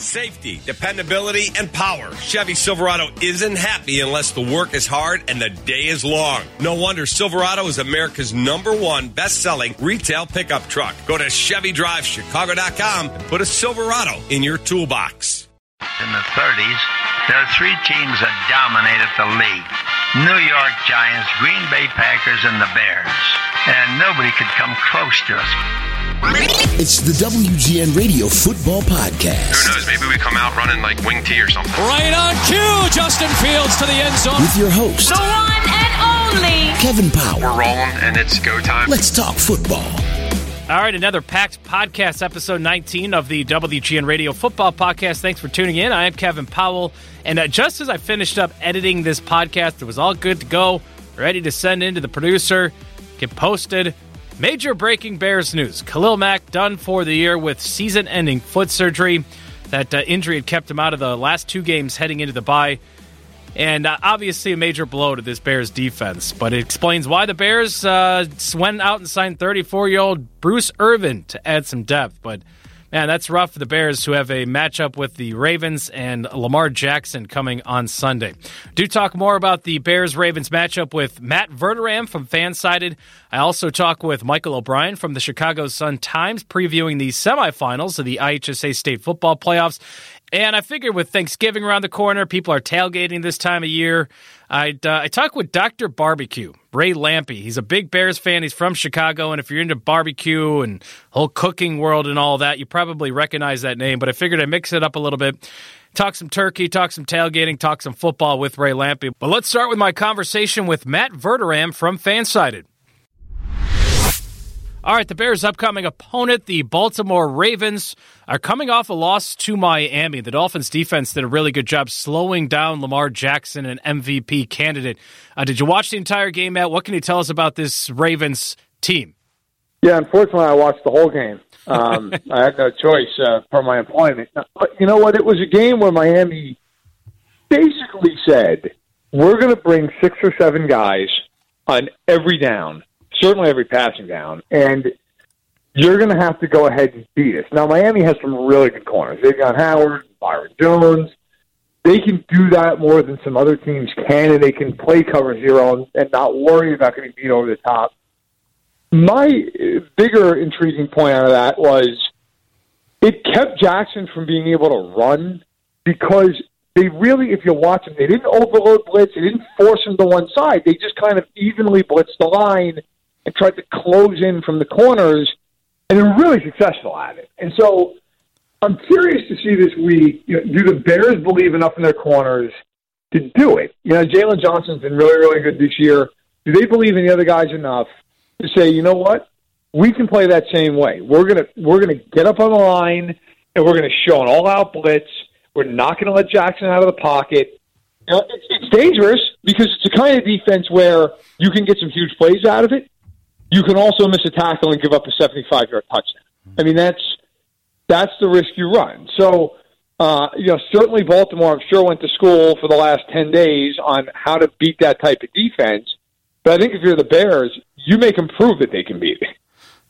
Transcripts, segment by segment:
Safety, dependability, and power. Chevy Silverado isn't happy unless the work is hard and the day is long. No wonder Silverado is America's number one best selling retail pickup truck. Go to ChevyDriveChicago.com and put a Silverado in your toolbox. In the 30s, there are three teams that dominated the league New York Giants, Green Bay Packers, and the Bears. And nobody could come close to us. It's the WGN Radio Football Podcast. Who knows? Maybe we come out running like wing T or something. Right on cue, Justin Fields to the end zone. With your host, the one and only Kevin Powell. We're rolling and it's go time. Let's talk football. All right, another packed podcast, episode 19 of the WGN Radio Football Podcast. Thanks for tuning in. I am Kevin Powell. And uh, just as I finished up editing this podcast, it was all good to go, ready to send into the producer, get posted. Major breaking Bears news. Khalil Mack done for the year with season ending foot surgery. That uh, injury had kept him out of the last two games heading into the bye. And uh, obviously, a major blow to this Bears defense. But it explains why the Bears uh, went out and signed 34 year old Bruce Irvin to add some depth. But man, that's rough for the Bears who have a matchup with the Ravens and Lamar Jackson coming on Sunday. Do talk more about the Bears Ravens matchup with Matt Verderame from Fansided. I also talk with Michael O'Brien from the Chicago Sun Times previewing the semifinals of the IHSA State Football Playoffs. And I figured with Thanksgiving around the corner, people are tailgating this time of year. I'd, uh, I talked with Dr. Barbecue, Ray Lampe. He's a big Bears fan. He's from Chicago. And if you're into barbecue and whole cooking world and all that, you probably recognize that name. But I figured I'd mix it up a little bit. Talk some turkey, talk some tailgating, talk some football with Ray Lampe. But let's start with my conversation with Matt Verderame from Fansided. All right, the Bears' upcoming opponent, the Baltimore Ravens, are coming off a loss to Miami. The Dolphins' defense did a really good job slowing down Lamar Jackson, an MVP candidate. Uh, did you watch the entire game, Matt? What can you tell us about this Ravens team? Yeah, unfortunately, I watched the whole game. Um, I had no choice uh, for my employment. But you know what? It was a game where Miami basically said, "We're going to bring six or seven guys on every down." Certainly every passing down, and you're going to have to go ahead and beat us. Now, Miami has some really good corners. They've got Howard, Byron Jones. They can do that more than some other teams can, and they can play cover zero and, and not worry about getting beat over the top. My bigger intriguing point out of that was it kept Jackson from being able to run because they really, if you watch them, they didn't overload blitz. They didn't force him to one side. They just kind of evenly blitzed the line and tried to close in from the corners, and they're really successful at it. And so I'm curious to see this week. You know, do the Bears believe enough in their corners to do it? You know, Jaylon Johnson's been really, really good this year. Do they believe in the other guys enough to say, you know what, we can play that same way? We're gonna we're gonna get up on the line and we're gonna show an all-out blitz. We're not gonna let Jackson out of the pocket. You know, it's, it's dangerous because it's a kind of defense where you can get some huge plays out of it, you can also miss a tackle and give up a 75 yard touchdown. I mean, that's that's the risk you run. So, uh, you know, certainly Baltimore, I'm sure, went to school for the last 10 days on how to beat that type of defense. But I think if you're the Bears, you make them prove that they can beat it.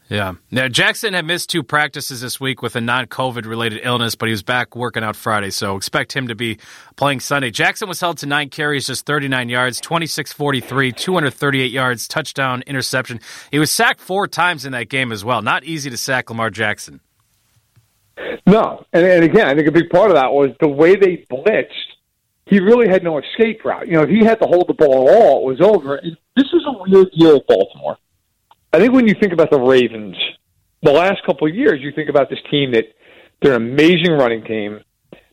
Yeah. Now, Jackson had missed two practices this week with a non COVID related illness, but he was back working out Friday, so expect him to be playing Sunday. Jackson was held to nine carries, just 39 yards, 26 43, 238 yards, touchdown, interception. He was sacked four times in that game as well. Not easy to sack Lamar Jackson. No. And, and again, I think a big part of that was the way they blitzed. He really had no escape route. You know, if he had to hold the ball at all, it was over. And this is a weird year Baltimore I think when you think about the Ravens, the last couple of years, you think about this team that they're an amazing running team.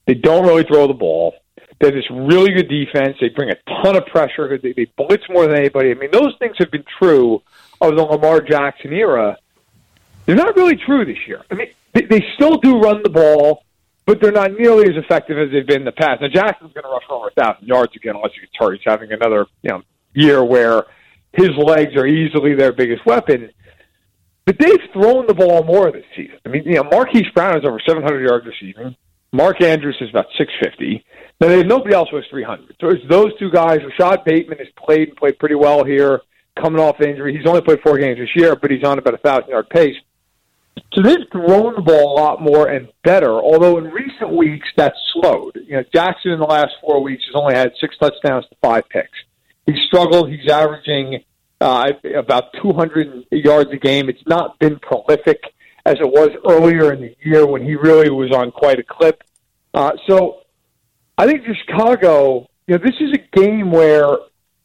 They don't really throw the ball. They have this really good defense. They bring a ton of pressure. They, they blitz more than anybody. I mean, those things have been true of the Lamar Jackson era. They're not really true this year. I mean, they, they still do run the ball, but they're not nearly as effective as they've been in the past. Now, Jackson's going to rush for over a thousand yards again, unless you get hurt. He's having another you know year where his legs are easily their biggest weapon. But they've thrown the ball more this season. I mean, you know, Marquise Brown is over 700 yards receiving. Mark Andrews is about 650. Now, they have nobody else who has 300. So it's those two guys. Rashod Bateman has played and played pretty well here, coming off injury. He's only played four games this year, but he's on about a 1,000 yard pace. So they've thrown the ball a lot more and better, although in recent weeks that's slowed. You know, Jackson in the last four weeks has only had six touchdowns to five picks. He's struggled. He's averaging uh, about 200 yards a game. It's not been prolific as it was earlier in the year when he really was on quite a clip. Uh, so I think for Chicago, you know, this is a game where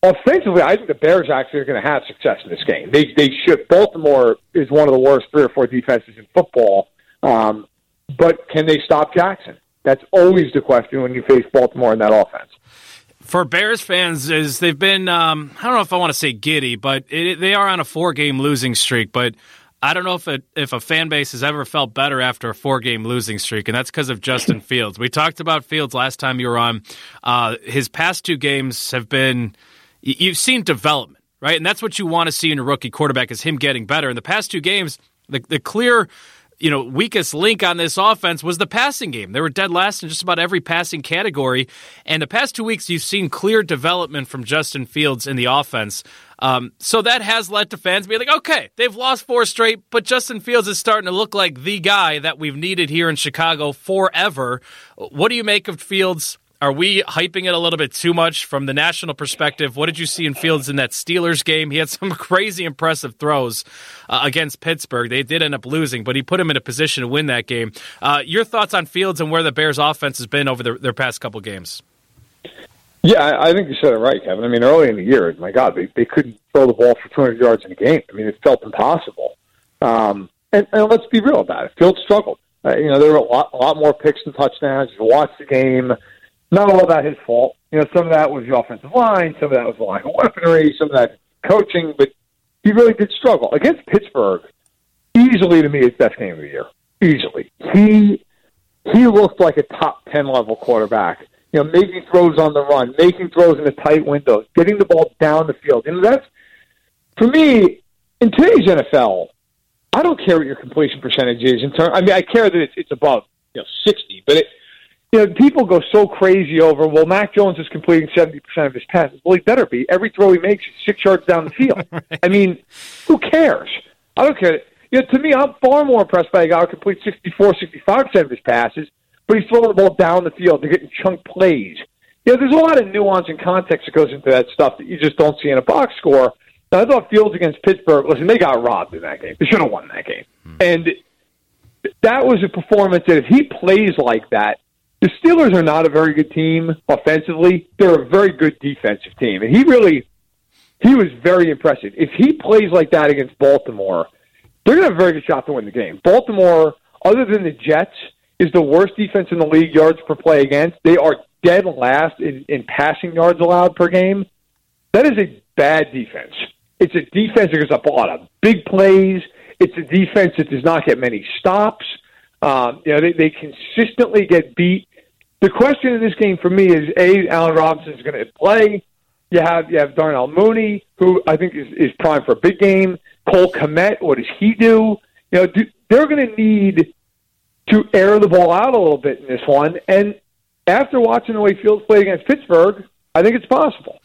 offensively, I think the Bears actually are going to have success in this game. They they should. Baltimore is one of the worst three or four defenses in football, um, but can they stop Jackson? That's always the question when you face Baltimore in that offense. For Bears fans, is they've been um, I don't know if I want to say giddy, but it, they are on a four game losing streak, but. I don't know if a, if a fan base has ever felt better after a four game losing streak, and that's because of Justin Fields. We talked about Fields last time you were on. Uh, his past two games have been you've seen development, right? And that's what you want to see in a rookie quarterback is him getting better. In the past two games, the, the clear you know, weakest link on this offense was the passing game. They were dead last in just about every passing category. And the past two weeks, you've seen clear development from Justin Fields in the offense. Um, so that has led to fans being like, okay, they've lost four straight, but Justin Fields is starting to look like the guy that we've needed here in Chicago forever. What do you make of Fields are we hyping it a little bit too much from the national perspective? What did you see in Fields in that Steelers game? He had some crazy impressive throws uh, against Pittsburgh. They did end up losing, but he put him in a position to win that game. Uh, your thoughts on Fields and where the Bears' offense has been over the, their past couple games? Yeah, I, think you said it right, Kevin. I mean, early in the year, my God, they, they couldn't throw the ball for 200 yards in a game. I mean, it felt impossible. Um, and, and let's be real about it. Fields struggled. Uh, you know, there were a lot, a lot more picks and touchdowns. You watch the game not all that his fault. You know, some of that was the offensive line, some of that was the lack of weaponry, some of that coaching, but he really did struggle against Pittsburgh. Easily, to me, his best game of the year. Easily, he he looked like a top ten level quarterback. You know, making throws on the run, making throws in the tight windows, getting the ball down the field. Know, that's for me in today's NFL. I don't care what your completion percentage is. In terms, I mean, I care that it's, it's above you know sixty, but it, you know, people go so crazy over, well, Mac Jones is completing 70% of his passes. Well, he better be. Every throw he makes is six yards down the field. right. I mean, who cares? I don't care. You know, to me, I'm far more impressed by a guy who completes 64, 65% of his passes, but he's throwing the ball down the field. They're getting chunk plays. You know, there's a lot of nuance and context that goes into that stuff that you just don't see in a box score. Now, I thought Fields against Pittsburgh, listen, they got robbed in that game. They should have won that game. Hmm. And that was a performance that if he plays like that, the Steelers are not a very good team offensively. They're a very good defensive team, and he really he was very impressive. If he plays like that against Baltimore, they're going to have a very good shot to win the game. Baltimore, other than the Jets, is the worst defense in the league yards per play against. They are dead last in, in passing yards allowed per game. That is a bad defense. It's a defense that gives up a lot of big plays. It's a defense that does not get many stops. Um, you know, they, they consistently get beat the question in this game for me is: A, Allen Robinson is going to play. You have you have Darnell Mooney, who I think is, is prime for a big game. Cole Kmet, what does he do? You know, do, they're going to need to air the ball out a little bit in this one. And after watching the way Fields played against Pittsburgh, I think it's possible.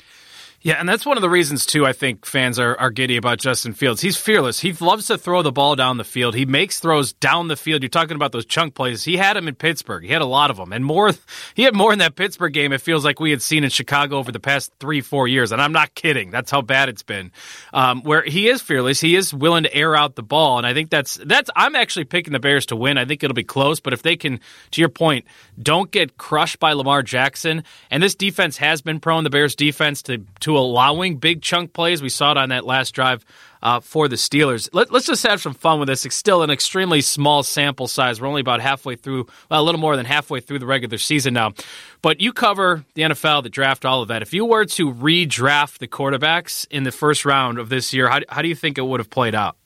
Yeah, and that's one of the reasons too. I think fans are, are giddy about Justin Fields. He's fearless. He loves to throw the ball down the field. He makes throws down the field. You're talking about those chunk plays. He had them in Pittsburgh. He had a lot of them, and more. He had more in that Pittsburgh game. It feels like we had seen in Chicago over the past three, four years. And I'm not kidding. That's how bad it's been. Um, where he is fearless. He is willing to air out the ball, and I think that's that's. I'm actually picking the Bears to win. I think it'll be close, but if they can, to your point, don't get crushed by Lamar Jackson, and this defense has been prone the Bears defense to to allowing big chunk plays. We saw it on that last drive uh, for the Steelers. Let, us just have some fun with this. It's still an extremely small sample size. We're only about halfway through, well, a little more than halfway through the regular season now. But you cover the NFL, the draft, all of that. If you were to redraft the quarterbacks in the first round of this year, how, how do you think it would have played out?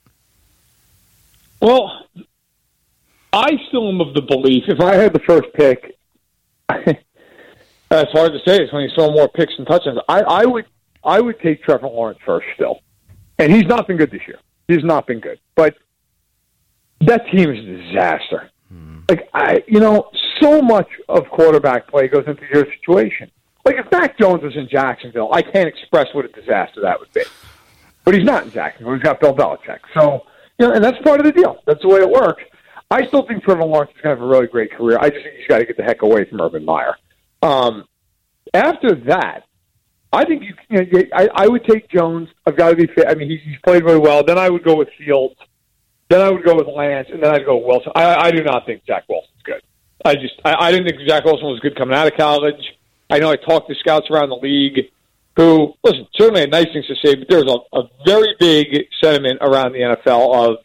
Well, I still am of the belief if I had the first pick, it's hard to say. It's when you saw more picks and touchdowns. I, I would I would take Trevor Lawrence first still. And he's not been good this year. He's not been good. But that team is a disaster. Mm. Like I you know, so much of quarterback play goes into your situation. Like if Mac Jones was in Jacksonville, I can't express what a disaster that would be. But he's not in Jacksonville. He's got Bill Belichick. So you know, and that's part of the deal. That's the way it works. I still think Trevor Lawrence is going to have a really great career. I just think he's got to get the heck away from Urban Meyer. Um, after that, I think you. you know, I, I would take Jones. I've got to be fair. I mean, he's, he's played very well. Then I would go with Fields. Then I would go with Lance, and then I'd go with Wilson. I, I do not think Zach Wilson's good. I just I, I didn't think Zach Wilson was good coming out of college. I know I talked to scouts around the league who listen certainly had nice things to say, but there was a, a very big sentiment around the NFL of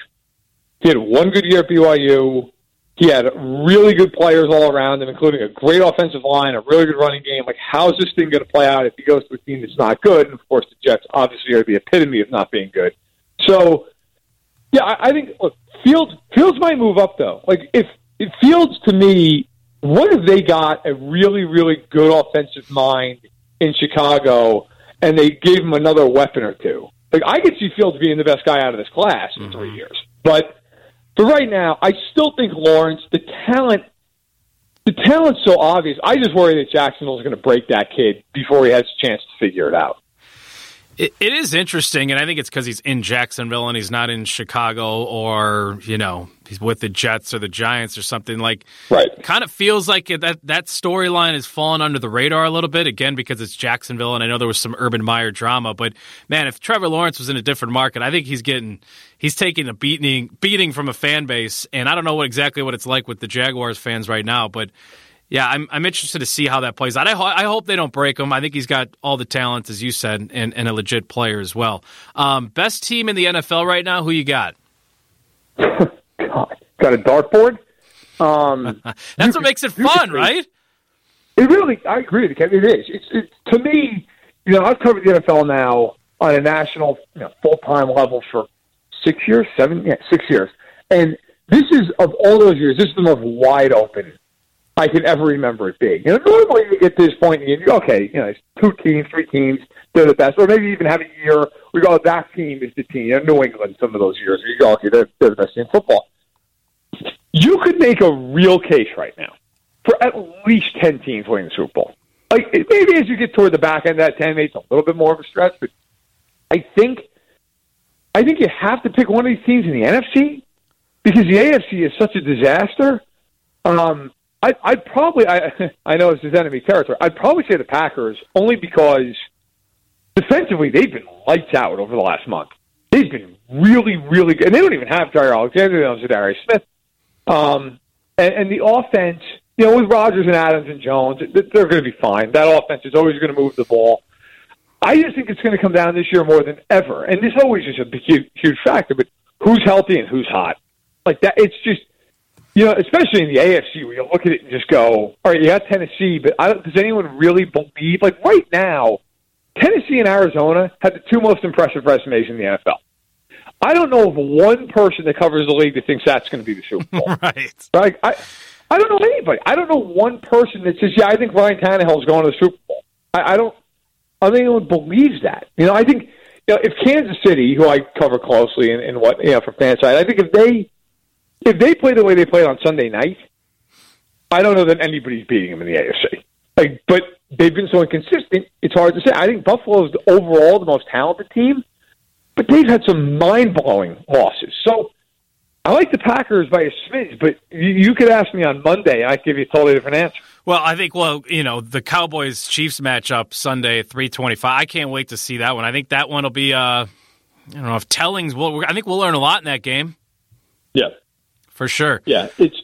he had one good year at BYU. He had really good players all around him, including a great offensive line, a really good running game. Like, how's this thing going to play out if he goes to a team that's not good? And of course, the Jets obviously are the epitome of not being good. So, yeah, I, I think look, Fields Fields might move up though. Like, if, if Fields to me, what if they got a really really good offensive mind in Chicago and they gave him another weapon or two? Like, I could see Fields being the best guy out of this class in three mm-hmm. years, but but right now, I still think Lawrence, the talent, the talent's so obvious. I just worry that Jacksonville is going to break that kid before he has a chance to figure it out. It, it is interesting, and I think it's because he's in Jacksonville and he's not in Chicago or you know he's with the Jets or the Giants or something. Like, right? Kind of feels like it, that that storyline has fallen under the radar a little bit again because it's Jacksonville, and I know there was some Urban Meyer drama. But man, if Trevor Lawrence was in a different market, I think he's getting he's taking a beating beating from a fan base, and I don't know what exactly what it's like with the Jaguars fans right now, but yeah, I'm, I'm interested to see how that plays out. I, ho- I hope they don't break him. I think he's got all the talent, as you said, and, and a legit player as well. Um, best team in the NFL right now, who you got? God, got a dartboard? Um, That's what makes it fun, right? It really, I agree with you, Kevin. It is. It's, it, to me, you know, I've covered the NFL now on a national, you know, full time level for six years, seven, yeah, six years. And this is, of all those years, this is the most wide open I can ever remember it being. You know, normally you get to this point and you okay, you know, it's two teams, three teams, they're the best, or maybe even have a year we go, that team is the team. You know, New England, some of those years, you go, okay, they're, they're the best team in football. You could make a real case right now for at least ten teams winning the Super Bowl. Like maybe as you get toward the back end of that ten, it's a little bit more of a stretch, but I think I think you have to pick one of these teams in the NFC because the AFC is such a disaster. Um, I, I'd probably, I, I know this is enemy territory. I'd probably say the Packers only because defensively they've been lights out over the last month. They've been really, really good, and they don't even have Jaire Alexander. They don't have Darius Smith, um, and, and the offense. You know, with Rodgers and Adams and Jones, they're going to be fine. That offense is always going to move the ball. I just think it's going to come down this year more than ever, and this always is a huge, huge factor. But who's healthy and who's hot? Like that, it's just you know, especially in the AFC, where you look at it and just go, all right, you got Tennessee, but I don't, does anyone really believe? Like right now, Tennessee and Arizona have the two most impressive resumes in the NFL. I don't know of one person that covers the league that thinks that's going to be the Super Bowl. right. Right. I, I don't know anybody. I don't know one person that says, yeah, I think Ryan Tannehill is going to the Super Bowl. I, I don't. I don't think anyone believes that. You know, I think you know if Kansas City, who I cover closely and, and what you know for FanSided, I think if they if they play the way they played on Sunday night, I don't know that anybody's beating them in the AFC. Like, but they've been so inconsistent. It's hard to say. I think Buffalo is overall the most talented team, but they've had some mind blowing losses. So I like the Packers by a smidge, but you, you could ask me on Monday, and I'd give you a totally different answer. Well, I think well, you know, the Cowboys Chiefs matchup Sunday three twenty five. I can't wait to see that one. I think that one will be. Uh, I don't know if tellings. Well, I think we'll learn a lot in that game. For sure. Yeah, it's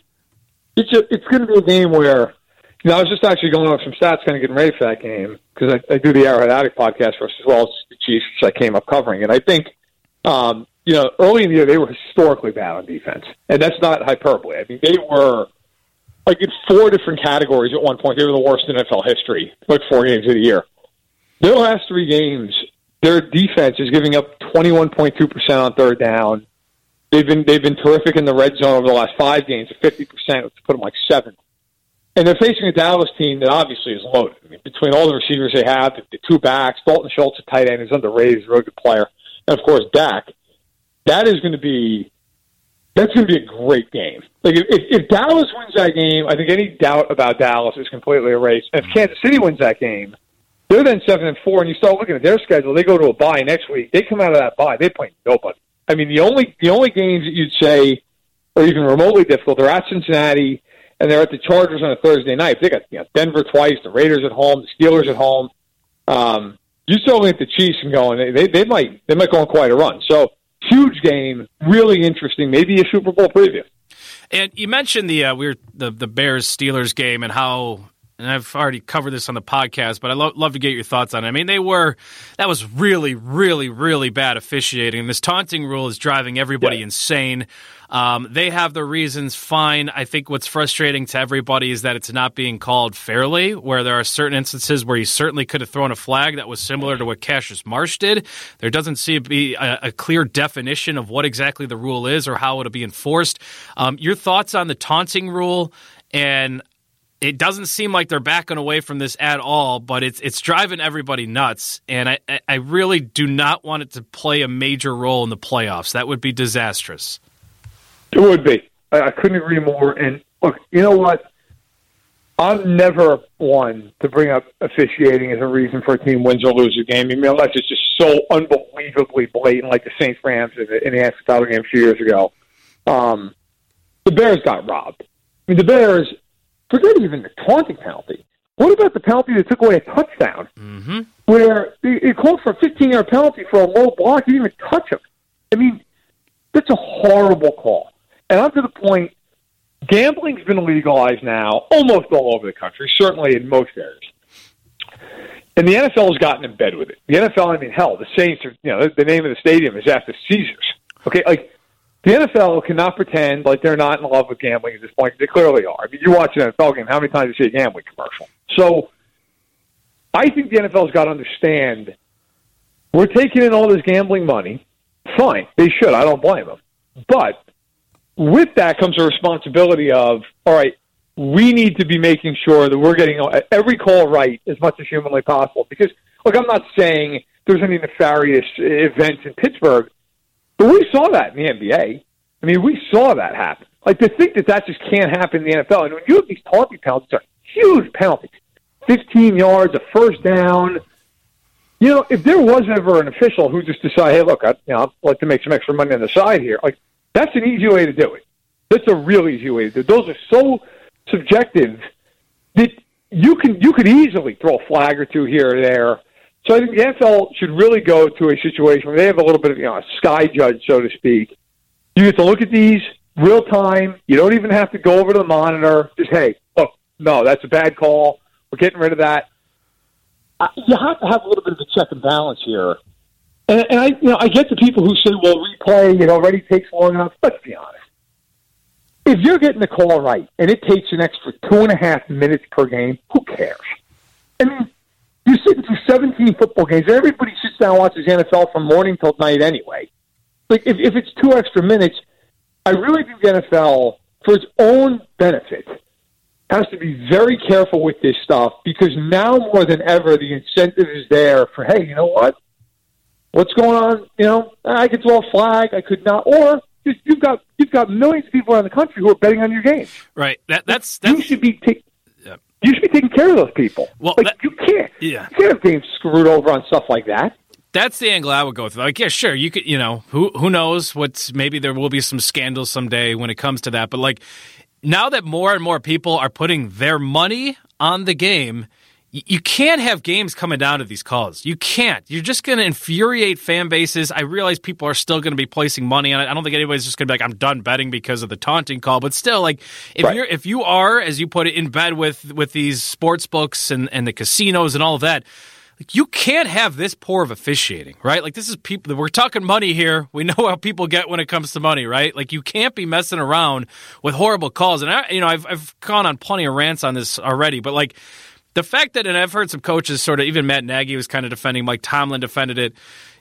it's a, it's going to be a game where you know I was just actually going over some stats, kind of getting ready for that game because I, I do the Arrowhead Addict podcast for us as well as the Chiefs, which I came up covering, and I think um, you know early in the year they were historically bad on defense, and that's not hyperbole. I mean they were like in four different categories at one point. They were the worst in NFL history, like four games of the year. Their last three games, their defense is giving up twenty one point two percent on third down. They've been they've been terrific in the red zone over the last five games, fifty percent, to put them like seven. And they're facing a Dallas team that obviously is loaded. I mean, between all the receivers they have, the, the two backs, Dalton Schultz, a tight end, is underrated, is a really good player, and of course Dak. That is going to be that's going to be a great game. Like if, if Dallas wins that game, I think any doubt about Dallas is completely erased. And if Kansas City wins that game, they're then seven and four, and you start looking at their schedule. They go to a bye next week. They come out of that bye, they play nobody. I mean, the only the only games that you'd say are even remotely difficult. They're at Cincinnati and they're at the Chargers on a Thursday night. They got you know, Denver twice, the Raiders at home, the Steelers at home. Um, you still at the Chiefs and going, they, they might they might go on quite a run. So huge game, really interesting. Maybe a Super Bowl preview. And you mentioned the uh, we were the the Bears Steelers game and how and I've already covered this on the podcast, but I lo- love to get your thoughts on it. I mean, they were that was really, really, really bad officiating. This taunting rule is driving everybody yeah. insane. Um, they have the reasons fine. I think what's frustrating to everybody is that it's not being called fairly, where there are certain instances where you certainly could have thrown a flag that was similar to what Cassius Marsh did. There doesn't seem to be a, a clear definition of what exactly the rule is or how it'll be enforced. Um, your thoughts on the taunting rule and it doesn't seem like they're backing away from this at all, but it's it's driving everybody nuts, and I I really do not want it to play a major role in the playoffs. That would be disastrous. It would be. I, couldn't agree more. And look, you know what? I'm never one to bring up officiating as a reason for a team wins or loses a game. I mean, it's just so unbelievably blatant, like the Saints Rams in the, in game a few years ago. Um, the Bears got robbed. I mean, the Bears forget even the taunting penalty. What about the penalty that took away a touchdown? Mm-hmm. Where it called for a 15 yard penalty for a low block. You didn't even touch him. I mean, that's a horrible call. And up to the point, gambling's been legalized now almost all over the country, certainly in most areas. And the NFL has gotten in bed with it. The NFL, I mean, hell, the Saints are, you know, the name of the stadium is after Caesars. Okay, like the NFL cannot pretend like they're not in love with gambling at this point. They clearly are. I mean, you watch an NFL game, how many times do you see a gambling commercial? So I think the NFL's got to understand we're taking in all this gambling money. Fine, they should. I don't blame them. But with that comes a responsibility of, all right, we need to be making sure that we're getting every call right as much as humanly possible. Because, look, I'm not saying there's any nefarious events in Pittsburgh but we saw that in the NBA. I mean, we saw that happen. Like to think that that just can't happen in the NFL. And when you have these taunting penalties, are huge penalties, fifteen yards, a first down. You know, if there was ever an official who just decided, hey, look, I, you know, I'd like to make some extra money on the side here, like that's an easy way to do it. That's a real easy way to do it. Those are so subjective that you can you could easily throw a flag or two here or there so I think the NFL should really go to a situation where they have a little bit of you know a sky judge, so to speak. You get to look at these real time. You don't even have to go over to the monitor. Just hey, look, no, that's a bad call. We're getting rid of that. Uh, you have to have a little bit of a check and balance here. And, and I, you know, I get the people who say, "Well, replay it already takes long enough." Let's be honest. If you're getting the call right and it takes an extra two and a half minutes per game, who cares? I mean, you sit through 17 football games. Everybody sits down and watches NFL from morning till night anyway. Like, if, if it's two extra minutes, I really think the NFL, for its own benefit, has to be very careful with this stuff because now more than ever, the incentive is there for, hey, you know what? What's going on? You know, I could throw a flag. I could not. Or you've got you've got millions of people around the country who are betting on your games. Right. That, that's, that's you should be taking you should be taking care of those people. Well, like, that, you can't. Yeah. You can't have games screwed over on stuff like that. That's the angle I would go with. Like, yeah, sure, you could. You know, who who knows? What's maybe there will be some scandals someday when it comes to that. But like, now that more and more people are putting their money on the game, you can't have games coming down to these calls. You can't. You're just going to infuriate fan bases. I realize people are still going to be placing money on it. I don't think anybody's just going to be like, "I'm done betting" because of the taunting call. But still, like if right. you're if you are, as you put it, in bed with with these sports books and and the casinos and all of that. Like you can't have this poor of officiating, right? Like this is people. We're talking money here. We know how people get when it comes to money, right? Like you can't be messing around with horrible calls. And I, you know, I've I've gone on plenty of rants on this already, but like the fact that, and I've heard some coaches sort of, even Matt Nagy was kind of defending, Mike Tomlin defended it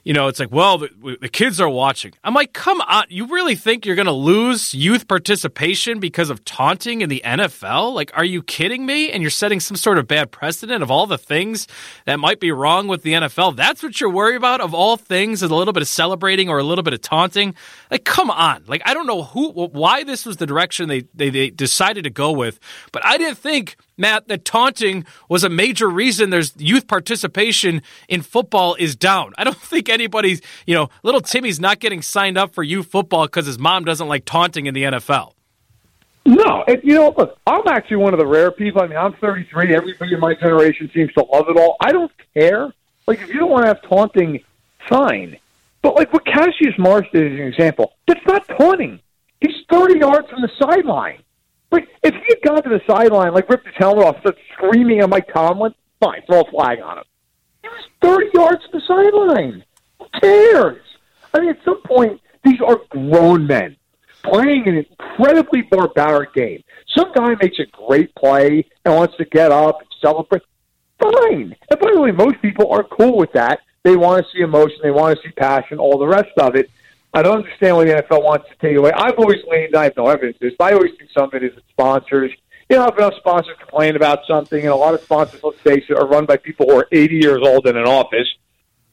you know, it's like, well, the, the, kids are watching. I'm like, come on, you really think you're going to lose youth participation because of taunting in the NFL? Like, are you kidding me? And you're setting some sort of bad precedent of all the things that might be wrong with the NFL. That's what you're worried about, of all things, is a little bit of celebrating or a little bit of taunting. Like, come on. Like, I don't know who, why this was the direction they, they, they decided to go with, but I didn't think, Matt, that taunting was a major reason there's youth participation in football is down. I don't think anybody's, you know, little Timmy's not getting signed up for youth football because his mom doesn't like taunting in the NFL. No, and you know, look, I'm actually one of the rare people. I mean, I'm 33. Everybody in my generation seems to love it all. I don't care. Like, if you don't want to have taunting, fine. But like what Cassius Marsh did as an example, that's not taunting. He's 30 yards from the sideline. Like, if he had gone to the sideline, like ripped his helmet off, started screaming at Mike Tomlin, fine, throw a flag on him. He was 30 yards from the sideline. Who cares? I mean, at some point, these are grown men playing an incredibly barbaric game. Some guy makes a great play and wants to get up and celebrate. Fine. And by the way, most people are cool with that. They want to see emotion, they want to see passion, all the rest of it. I don't understand why the NFL wants to take away. I've always leaned, I have no evidence this, but I always think some of it is the sponsors. You know, if enough sponsors complain about something, and a lot of sponsors, let's face it, are run by people who are 80 years old in an office,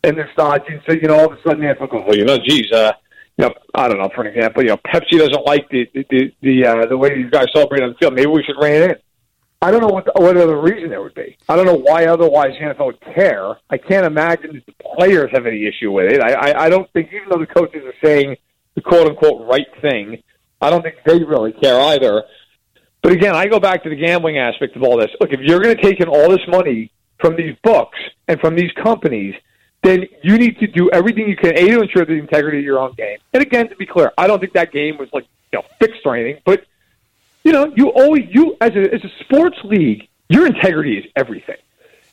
and they're stodgy, so, you know, all of a sudden the NFL goes, well, you know, geez, uh, you know, I don't know, for an example, you know, Pepsi doesn't like the the the, uh, the way you guys celebrate on the field. Maybe we should rein it in. I don't know what the, what other reason there would be. I don't know why otherwise the NFL would care. I can't imagine that the players have any issue with it. I, I, I don't think, even though the coaches are saying the quote unquote right thing, I don't think they really care either. But again, I go back to the gambling aspect of all this. Look, if you're going to take in all this money from these books and from these companies, then you need to do everything you can a to ensure the integrity of your own game. And again, to be clear, I don't think that game was like you know fixed or anything, but you know, you always you as a as a sports league, your integrity is everything.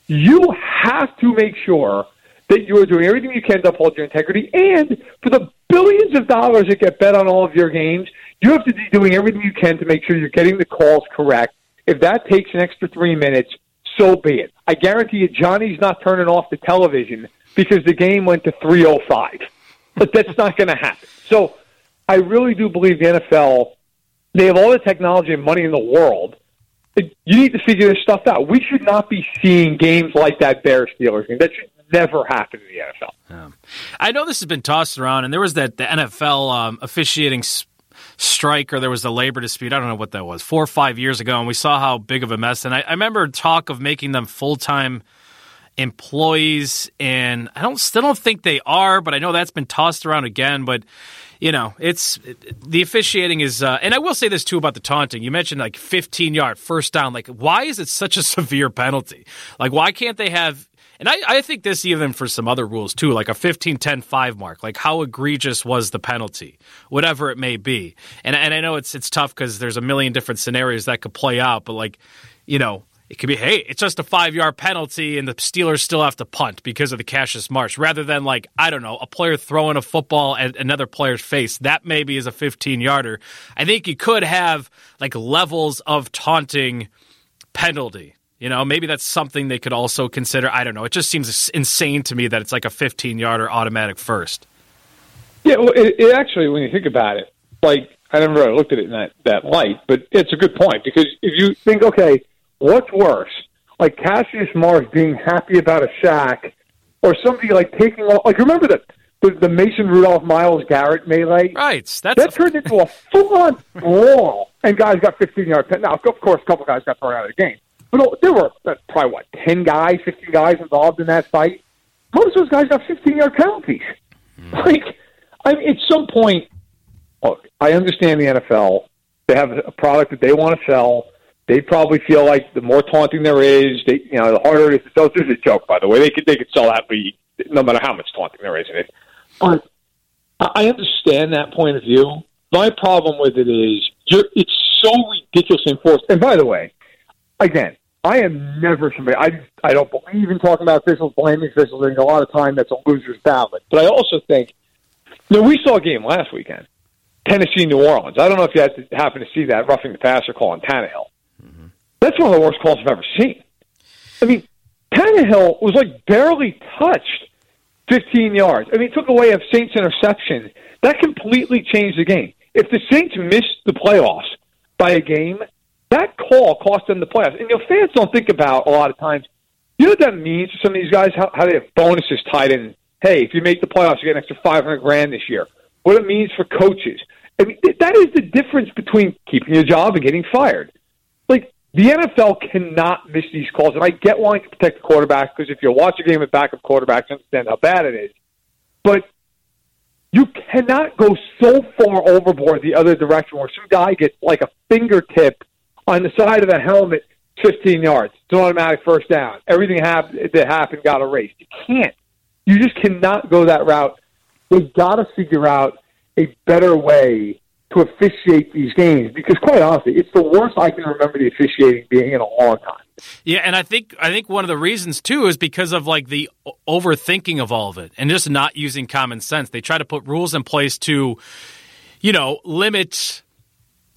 You have to make sure that you are doing everything you can to uphold your integrity, and for the billions of dollars that get bet on all of your games, you have to be doing everything you can to make sure you're getting the calls correct. If that takes an extra three minutes, so be it. I guarantee you, Johnny's not turning off the television because the game went to 305. But that's not going to happen. So I really do believe the NFL, they have all the technology and money in the world. You need to figure this stuff out. We should not be seeing games like that Bears Steelers game. That should never happen in the NFL. Yeah. I know this has been tossed around, and there was that the NFL um, officiating strike or there was a labor dispute. I don't know what that was, four or five years ago, and we saw how big of a mess. And I, I remember talk of making them full time employees, and I don't still don't think they are, but I know that's been tossed around again. But you know, it's the officiating is, uh, and I will say this too about the taunting. You mentioned like 15 yard first down. Like, why is it such a severe penalty? Like, why can't they have? And I, I think this even for some other rules too, like a 15 10 5 mark. Like, how egregious was the penalty, whatever it may be. And, and I know it's, it's tough because there's a million different scenarios that could play out, but like, you know, it could be, hey, it's just a five yard penalty and the Steelers still have to punt because of the Cassius Marsh, rather than like, I don't know, a player throwing a football at another player's face. That maybe is a 15 yarder. I think you could have like levels of taunting penalty. You know, maybe that's something they could also consider. I don't know. It just seems insane to me that it's like a 15 yarder automatic first. Yeah, well, it, it actually, when you think about it, like, I never really looked at it in that, that light, but it's a good point because if you think, okay, What's worse, like Cassius Marsh being happy about a sack, or somebody like taking off? Like remember the the, the Mason Rudolph Myles Garrett melee? Right. That's that a... turned into a full on brawl, and guys got 15 yards. Now, of course, a couple guys got thrown out of the game, but there were uh, probably what 10 guys, 15 guys involved in that fight. Most of those guys got 15 yard penalties. Mm. Like, I mean, at some point, look, I understand the NFL. They have a product that they want to sell they probably feel like the more taunting there is, they you know, the harder it is to sell. This is a joke, by the way. They could they could sell that league no matter how much taunting there is in it. But I understand that point of view. My problem with it is you're, it's so ridiculously enforced. And by the way, again, I am never somebody. I I don't believe in talking about officials, blaming officials. Think a lot of time that's a loser's ballot. But I also think, you know, we saw a game last weekend, Tennessee, New Orleans. I don't know if you had to happen to see that roughing the passer call on Tannehill. That's one of the worst calls I've ever seen. I mean, Tannehill was like barely touched 15 yards. I mean, it took away a Saints interception. That completely changed the game. If the Saints missed the playoffs by a game, that call cost them the playoffs. And you know, fans don't think about a lot of times. You know what that means to some of these guys? How, how they have bonuses tied in. Hey, if you make the playoffs, you get an extra 500 grand this year. What it means for coaches. I mean, that is the difference between keeping your job and getting fired. The NFL cannot miss these calls, and I get wanting to protect the quarterback because if you watch a game with backup quarterbacks, you understand how bad it is. But you cannot go so far overboard the other direction where some guy gets like a fingertip on the side of the helmet 15 yards. It's an automatic first down. Everything hap- that happened got erased. You can't. You just cannot go that route. We've got to figure out a better way to officiate these games because, quite honestly, it's the worst I can remember the officiating being in a long time. Yeah, and I think I think one of the reasons too is because of like the overthinking of all of it and just not using common sense. They try to put rules in place to, you know, limit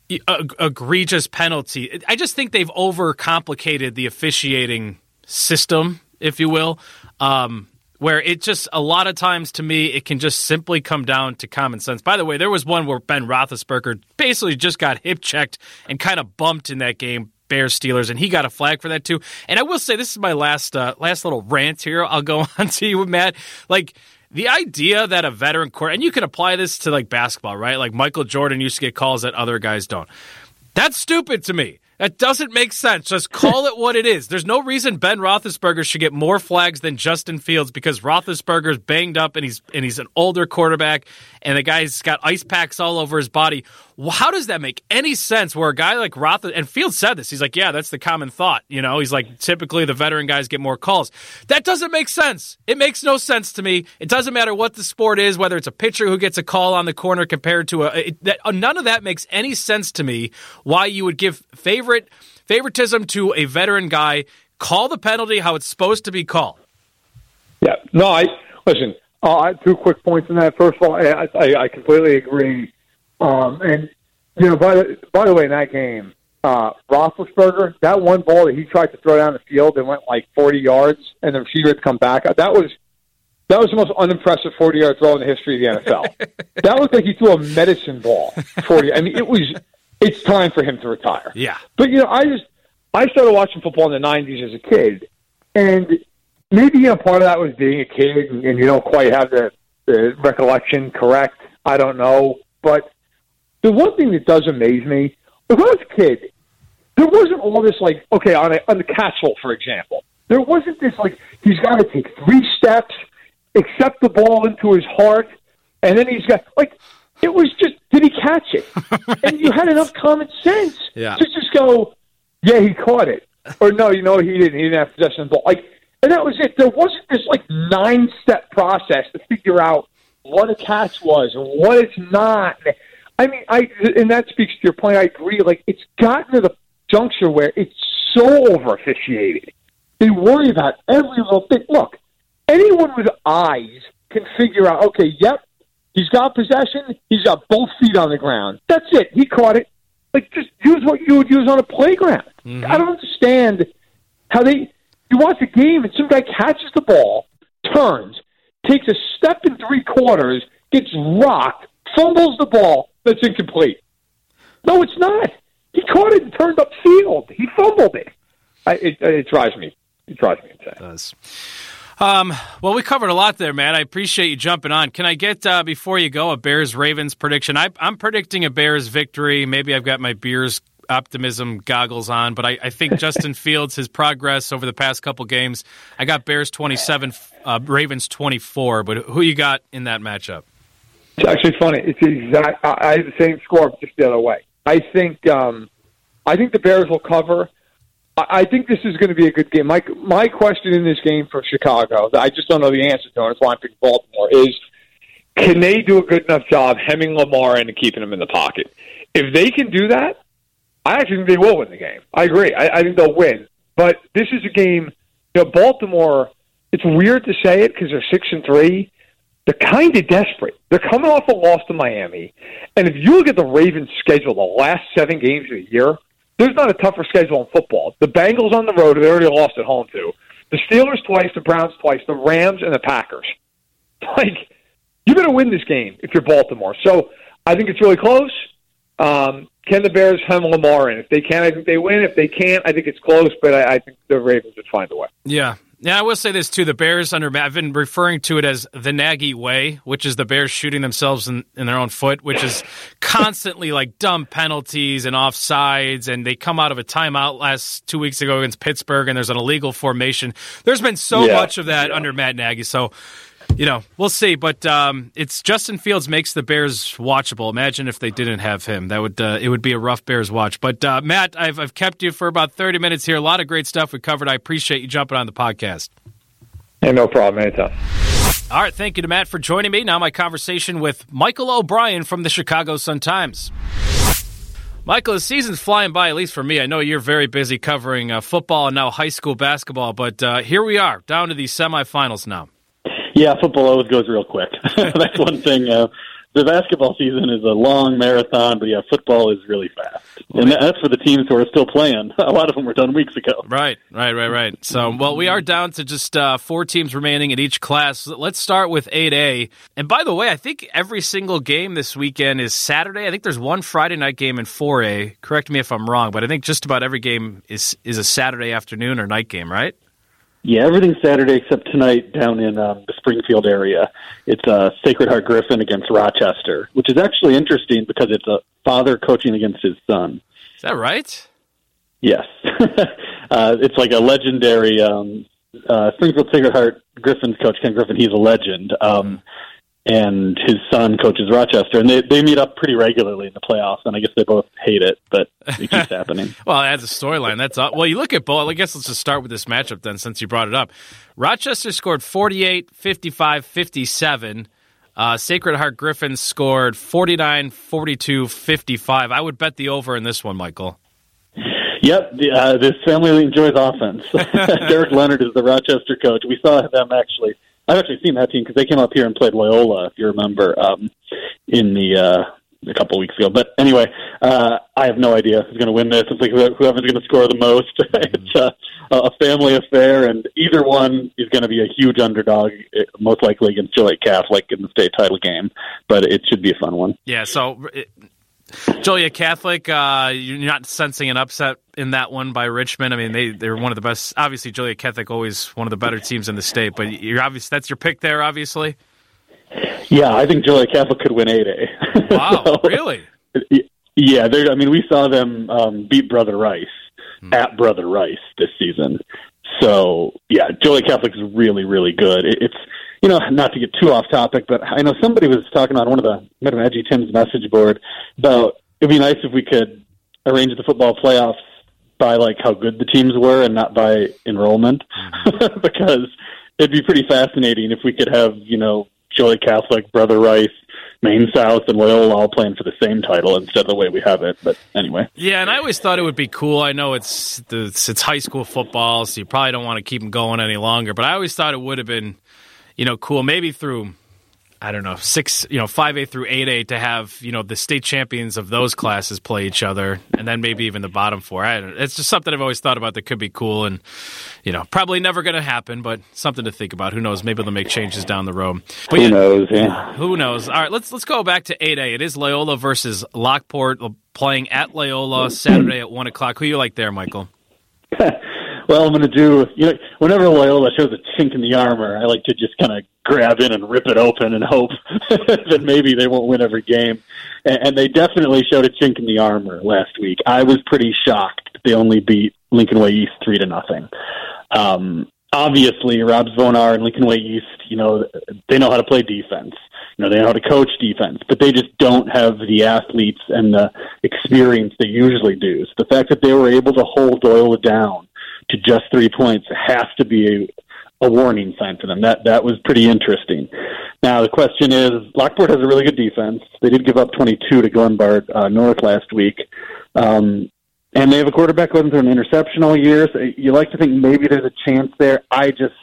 egregious penalty. I just think they've overcomplicated the officiating system, if you will. Um, where it just a lot of times to me it can just simply come down to common sense. By the way, there was one where Ben Roethlisberger basically just got hip checked and kind of bumped in that game. Bears Steelers, and he got a flag for that too. And I will say this is my last uh, last little rant here. I'll go on to you, Matt. Like the idea that a veteran court, and you can apply this to like basketball, right? Like Michael Jordan used to get calls that other guys don't. That's stupid to me. That doesn't make sense. Just call it what it is. There's no reason Ben Roethlisberger should get more flags than Justin Fields because Roethlisberger's banged up and he's and he's an older quarterback and the guy's got ice packs all over his body. How does that make any sense? Where a guy like Roth and Field said this, he's like, yeah, that's the common thought. You know, he's like, typically the veteran guys get more calls. That doesn't make sense. It makes no sense to me. It doesn't matter what the sport is, whether it's a pitcher who gets a call on the corner compared to a. It, that, none of that makes any sense to me. Why you would give favorite favoritism to a veteran guy? Call the penalty how it's supposed to be called. Yeah, no, I listen. Uh, two quick points on that. First of all, I, I, I completely agree. Um, and you know, by the by the way, in that game, uh, Roethlisberger, that one ball that he tried to throw down the field and went like 40 yards, and the receiver had come back. That was that was the most unimpressive 40 yard throw in the history of the NFL. that looked like he threw a medicine ball 40. I mean, it was. It's time for him to retire. Yeah, but you know, I just I started watching football in the 90s as a kid, and maybe you know part of that was being a kid and, and you don't quite have the, the recollection correct. I don't know, but the one thing that does amaze me, when I was a kid, there wasn't all this like okay on a, on the castle, for example. There wasn't this like he's got to take three steps, accept the ball into his heart, and then he's got like it was just did he catch it? and you had enough common sense Yeah. to just go, yeah, he caught it, or no, you know he didn't. He didn't have possession of the ball. Like, and that was it. There wasn't this like nine step process to figure out what a catch was and what it's not. I mean, I and that speaks to your point. I agree. Like, it's gotten to the juncture where it's so over officiated. They worry about every little thing. Look, anyone with eyes can figure out. Okay, yep, he's got possession. He's got both feet on the ground. That's it. He caught it. Like, just use what you would use on a playground. Mm-hmm. I don't understand how they. You watch a game and some guy catches the ball, turns, takes a step in three quarters, gets rocked, fumbles the ball. That's incomplete. No, it's not. He caught it and turned upfield. He fumbled it. I, it, it drives me. It drives me insane. does. Um, well, we covered a lot there, man. I appreciate you jumping on. Can I get uh, before you go a Bears Ravens prediction? I, I'm predicting a Bears victory. Maybe I've got my Beers optimism goggles on, but I, I think Justin Fields, his progress over the past couple games, I got Bears 27, uh, Ravens 24. But who you got in that matchup? It's actually funny. It's the exact. I I have the same score, just the other way. I think. Um, I think the Bears will cover. I I think this is going to be a good game. My my question in this game for Chicago, I just don't know the answer to, and that's why I'm picking Baltimore. Is can they do a good enough job hemming Lamar and keeping him in the pocket? If they can do that, I actually think they will win the game. I agree. I, I think they'll win. But this is a game. You know, Baltimore. It's weird to say it because they're six and three. They're kind of desperate. They're coming off a loss to Miami, and if you look at the Ravens' schedule, the last seven games of the year, there's not a tougher schedule in football. The Bengals on the road, they already lost at home to. The Steelers twice, the Browns twice, the Rams and the Packers. Like, you better win this game if you're Baltimore. So I think it's really close. Um, can the Bears hem Lamar in? If they can, I think they win. If they can't, I think it's close, but I, I think the Ravens would find a way. Yeah. Yeah, I will say this too. The Bears under Matt, I've been referring to it as the Nagy way, which is the Bears shooting themselves in, in their own foot, which is constantly like dumb penalties and offsides, and they come out of a timeout last two weeks ago against Pittsburgh, and there's an illegal formation. There's been so Yeah. much of that under Matt Nagy. So you know, we'll see. But um, it's Justin Fields makes the Bears watchable. Imagine if they didn't have him. That would uh, it would be a rough Bears watch. But uh, Matt, I've I've kept you for about thirty minutes here. A lot of great stuff we covered. I appreciate you jumping on the podcast. Hey, no problem. Anytime. All right, thank you to Matt for joining me. Now my conversation with Michael O'Brien from the Chicago Sun Times. Michael, the season's flying by, at least for me. I know you're very busy covering uh, football and now high school basketball, but uh, here we are, down to the semifinals now. Yeah, football always goes real quick. That's one thing. Uh, the basketball season is a long marathon, but yeah, football is really fast, and that's for the teams who are still playing. A lot of them were done weeks ago. Right, right, right, right. So, well, we are down to just uh, four teams remaining in each class. Let's start with 8A. And by the way, I think every single game this weekend is Saturday. I think there's one Friday night game in 4A. Correct me if I'm wrong, but I think just about every game is is a Saturday afternoon or night game, right? Yeah, everything's Saturday except tonight down in um, the Springfield area. It's uh, Sacred Heart Griffin against Rochester, which is actually interesting because it's a father coaching against his son. Is that right? Yes, uh, it's like a legendary um, uh, Springfield Sacred Heart Griffin's coach Ken Griffin. He's a legend, um, and his son coaches Rochester, and they they meet up pretty regularly in the playoffs. And I guess they both hate it, but it keeps happening. Well, adds a storyline. That's all. well. You look at both. I guess let's just start with this matchup then, since you brought it up. Rochester scored 48, 55, 57. Uh, Sacred Heart Griffins scored 49, 42, 55. I would bet the over in this one, Michael. Yep, the, uh, this family enjoys offense. Derek Leonard is the Rochester coach. We saw them actually. I've actually seen that team because they came up here and played Loyola, if you remember, um, in the uh, a couple weeks ago. But anyway, uh, I have no idea who's going to win this. It's like whoever's going to score the most. it's a, a family affair, and either one is going to be a huge underdog, eh, most likely against Joliet Catholic in the state title game. But it should be a fun one. Yeah, so it, Joliet Catholic, uh, you're not sensing an upset in that one by Richmond. I mean, they they're one of the best. Obviously, Joliet Catholic always one of the better teams in the state. But you're obvious that's your pick there, obviously. Yeah, I think Joliet Catholic could win 8A. Wow, So- really? Yeah, I mean, we saw them um, beat Brother Rice at Brother Rice this season. So, yeah, Joliet is really, really good. It, it's, you know, not to get too off topic, but I know somebody was talking on one of the Metamadgy Tim's message board about it'd be nice if we could arrange the football playoffs by like how good the teams were and not by enrollment, mm-hmm. because it'd be pretty fascinating if we could have, you know, Joliet Catholic, Brother Rice, Maine South, and Loyola all playing for the same title instead of the way we have it. But anyway. Yeah, and I always thought it would be cool. I know it's it's, it's high school football, so you probably don't want to keep them going any longer. But I always thought it would have been, you know, cool. Maybe through I don't know six, you know, five A through eight A to have you know the state champions of those classes play each other, and then maybe even the bottom four. I don't, it's just something I've always thought about that could be cool, and you know, probably never going to happen, but something to think about. Who knows? Maybe they'll make changes down the road. But Who yeah, knows? Yeah. who knows? All right, let's let's go back to eight A. It is Loyola versus Lockport uh, playing at Loyola Saturday at one o'clock. Who you like there, Michael? well, I'm going to do, you know, whenever Loyola shows a chink in the armor, I like to just kind of grab in and rip it open and hope that maybe they won't win every game. And, and they definitely showed a chink in the armor last week. I was pretty shocked they only beat Lincoln Way East three to nothing. Um, obviously, Rob Zvonar and Lincoln Way East, you know, they know how to play defense. You know, they know how to coach defense, but they just don't have the athletes and the experience they usually do. So the fact that they were able to hold Doyle down to just three points has to be a, a warning sign for them. That that was pretty interesting. Now the question is, Lockport has a really good defense. They did give up 22 to Glenbard uh, North last week, um, and they have a quarterback going through an interception all year. So you like to think maybe there's a chance there. I just,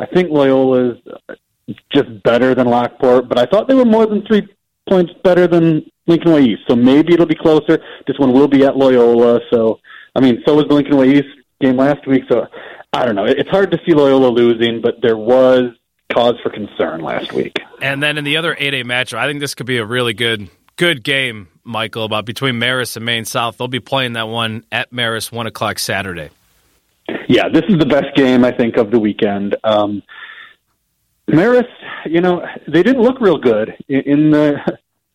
I think Loyola's just better than Lockport, but I thought they were more than three points better than Lincoln Way East. So maybe it'll be closer. This one will be at Loyola. So I mean, so was the Lincoln Way East game last week. So I don't know. It's hard to see Loyola losing, but there was cause for concern last week. And then in the other 8A matchup, I think this could be a really good good game, Michael, about between Marist and Maine South. They'll be playing that one at Marist, 1 o'clock Saturday. Yeah, this is the best game I think of the weekend. Um, Marist, you know, they didn't look real good in the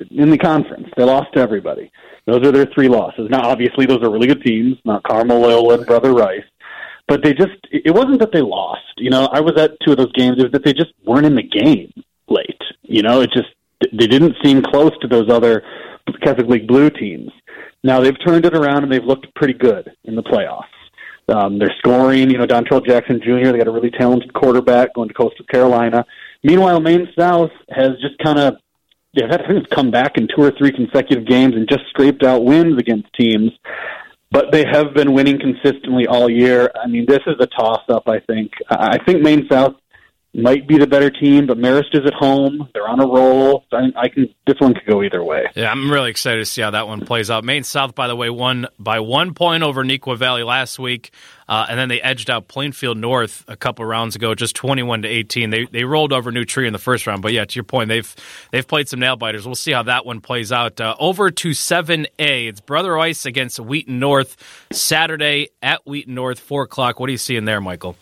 in the conference. They lost to everybody. Those are their three losses. Now, obviously, those are really good teams. Mount Carmel, Loyola, and Brother Rice. but they just it wasn't that they lost. You know, I was at two of those games. It was that they just weren't in the game late. You know, it just they didn't seem close to those other Catholic League Blue teams. Now they've turned it around and they've looked pretty good in the playoffs. Um, they're scoring. You know, Dontrell Jackson Jr. They got a really talented quarterback going to Coastal Carolina. Meanwhile, Maine South has just kind of they've had to come back in two or three consecutive games and just scraped out wins against teams. But they have been winning consistently all year. I mean, this is a toss up. I think. I think Maine South might be the better team, but Marist is at home. They're on a roll. I, I can. This one could go either way. Yeah, I'm really excited to see how that one plays out. Maine South, by the way, won by one point over Neuqua Valley last week, uh, and then they edged out Plainfield North a couple rounds ago, just 21 to 18. They they rolled over New Trier in the first round, but yeah, to your point, they've they've played some nail biters. We'll see how that one plays out. Uh, over to 7A, it's Brother Rice against Wheaton North Saturday at Wheaton North, four o'clock. What are you seeing there, Michael?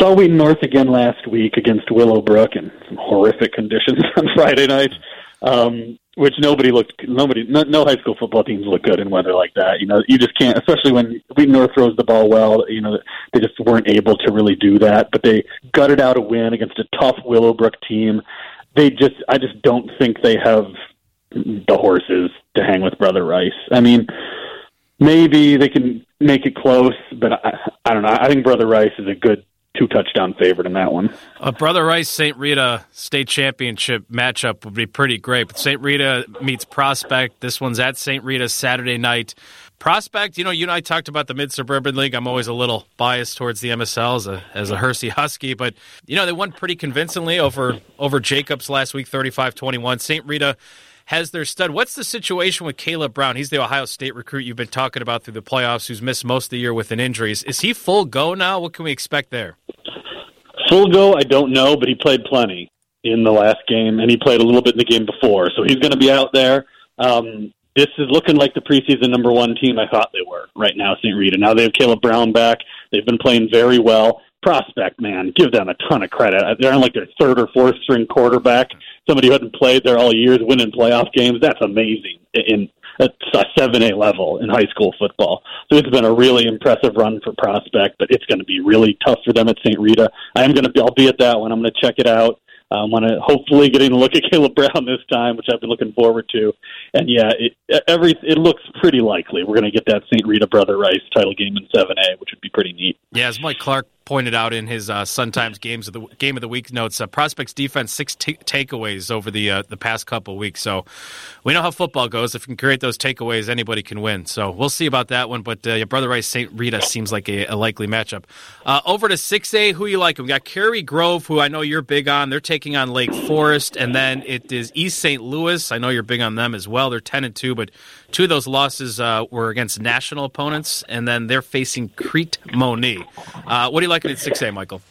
Saw Wheaton North again last week against Willowbrook in some horrific conditions on Friday night, um, which nobody looked. Nobody, no, no high school football teams look good in weather like that. You know, you just can't, especially when Wheaton North throws the ball well. You know, they just weren't able to really do that. But they gutted out a win against a tough Willowbrook team. They just, I just don't think they have the horses to hang with Brother Rice. I mean, maybe they can make it close, but I, I don't know. I think Brother Rice is a good two touchdown favorite in that one. A Brother Rice St. Rita state championship matchup would be pretty great. But St. Rita meets Prospect. This one's at St. Rita Saturday night. Prospect, you know, you and I talked about the Mid Suburban League. I'm always a little biased towards the MSL as a as a Hersey Husky, but you know they won pretty convincingly over over Jacobs last week, 35-21. St. Rita has their stud. What's the situation with Caleb Brown? He's the Ohio State recruit you've been talking about through the playoffs, who's missed most of the year with an injury. Is he full go now? What can we expect there? Full go, I don't know, but he played plenty in the last game, and he played a little bit in the game before, so he's going to be out there. Um, this is looking like the preseason number one team I thought they were right now, St. Rita. Now they have Caleb Brown back. They've been playing very well. Prospect, man, give them a ton of credit. Uh, they're on like their third or fourth string quarterback somebody who hadn't played there all years winning playoff games. That's amazing in at a seven A level in high school football. So it's been a really impressive run for Prospect, but it's going to be really tough for them at St. Rita. I am going to be, I'll be at that one. I'm going to check it out. I'm going to hopefully getting a look at Caleb Brown this time, which I've been looking forward to. And yeah, it, every it looks pretty likely we're going to get that St. Rita Brother Rice title game in 7A, which would be pretty neat. Yeah, as Mike Clark pointed out in his uh, Sun Times games of the game of the week notes, uh, prospects defense six t- takeaways over the uh, the past couple weeks. So we know how football goes. If you can create those takeaways, anybody can win. So we'll see about that one. But uh, your brother Rice St. Rita seems like a, a likely matchup. Uh, over to six A, who you like? We got Cary Grove, who I know you're big on. They're taking on Lake Forest, and then it is East St. Louis. I know you're big on them as well. They're ten and two, but two of those losses uh, were against national opponents, and then they're facing Crete Moni. what do you like? at 6A, Michael?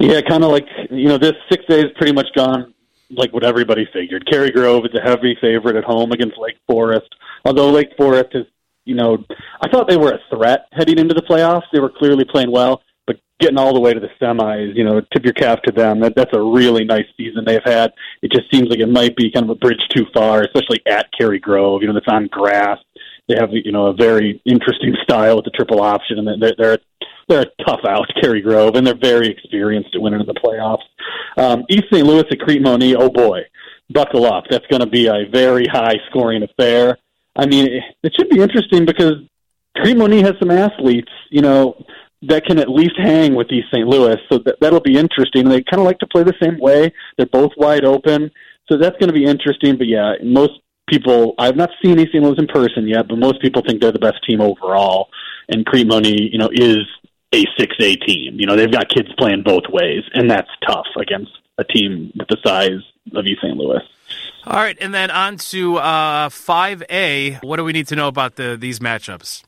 Yeah, kind of like, you know, this 6A is pretty much gone like what everybody figured. Cary Grove is a heavy favorite at home against Lake Forest. Although Lake Forest is, you know, I thought they were a threat heading into the playoffs. They were clearly playing well, getting all the way to the semis, you know, tip your cap to them. That that's a really nice season they've had. It just seems like it might be kind of a bridge too far, especially at Cary Grove. You know, that's on grass. They have you know a very interesting style with the triple option, and they're they're they're a tough out, Cary Grove, and they're very experienced at winning in the playoffs. Um, East St. Louis at Crete-Monee, oh boy, buckle up. That's going to be a very high scoring affair. I mean, it should be interesting because Crete-Monee has some athletes, you know, that can at least hang with East St. Louis. So that, that'll be interesting. They kind of like to play the same way. They're both wide open. So that's going to be interesting. But yeah, most people, I've not seen East St. Louis in person yet, but most people think they're the best team overall. And Crete-Monee, you know, is a 6A team. You know, they've got kids playing both ways, and that's tough against a team with the size of East St. Louis. All right, and then on to uh, 5A. What do we need to know about the these matchups?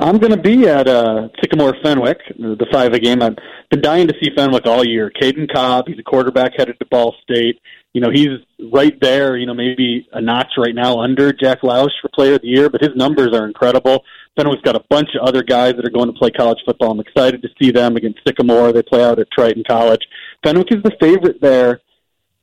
I'm going to be at uh, Sycamore Fenwick, the 5A game. I've been dying to see Fenwick all year. Kaden Cobb, he's a quarterback headed to Ball State. You know, he's right there, you know, maybe a notch right now under Jack Lausch for Player of the Year, but his numbers are incredible. Fenwick's got a bunch of other guys that are going to play college football. I'm excited to see them against Sycamore. They play out at Triton College. Fenwick is the favorite there.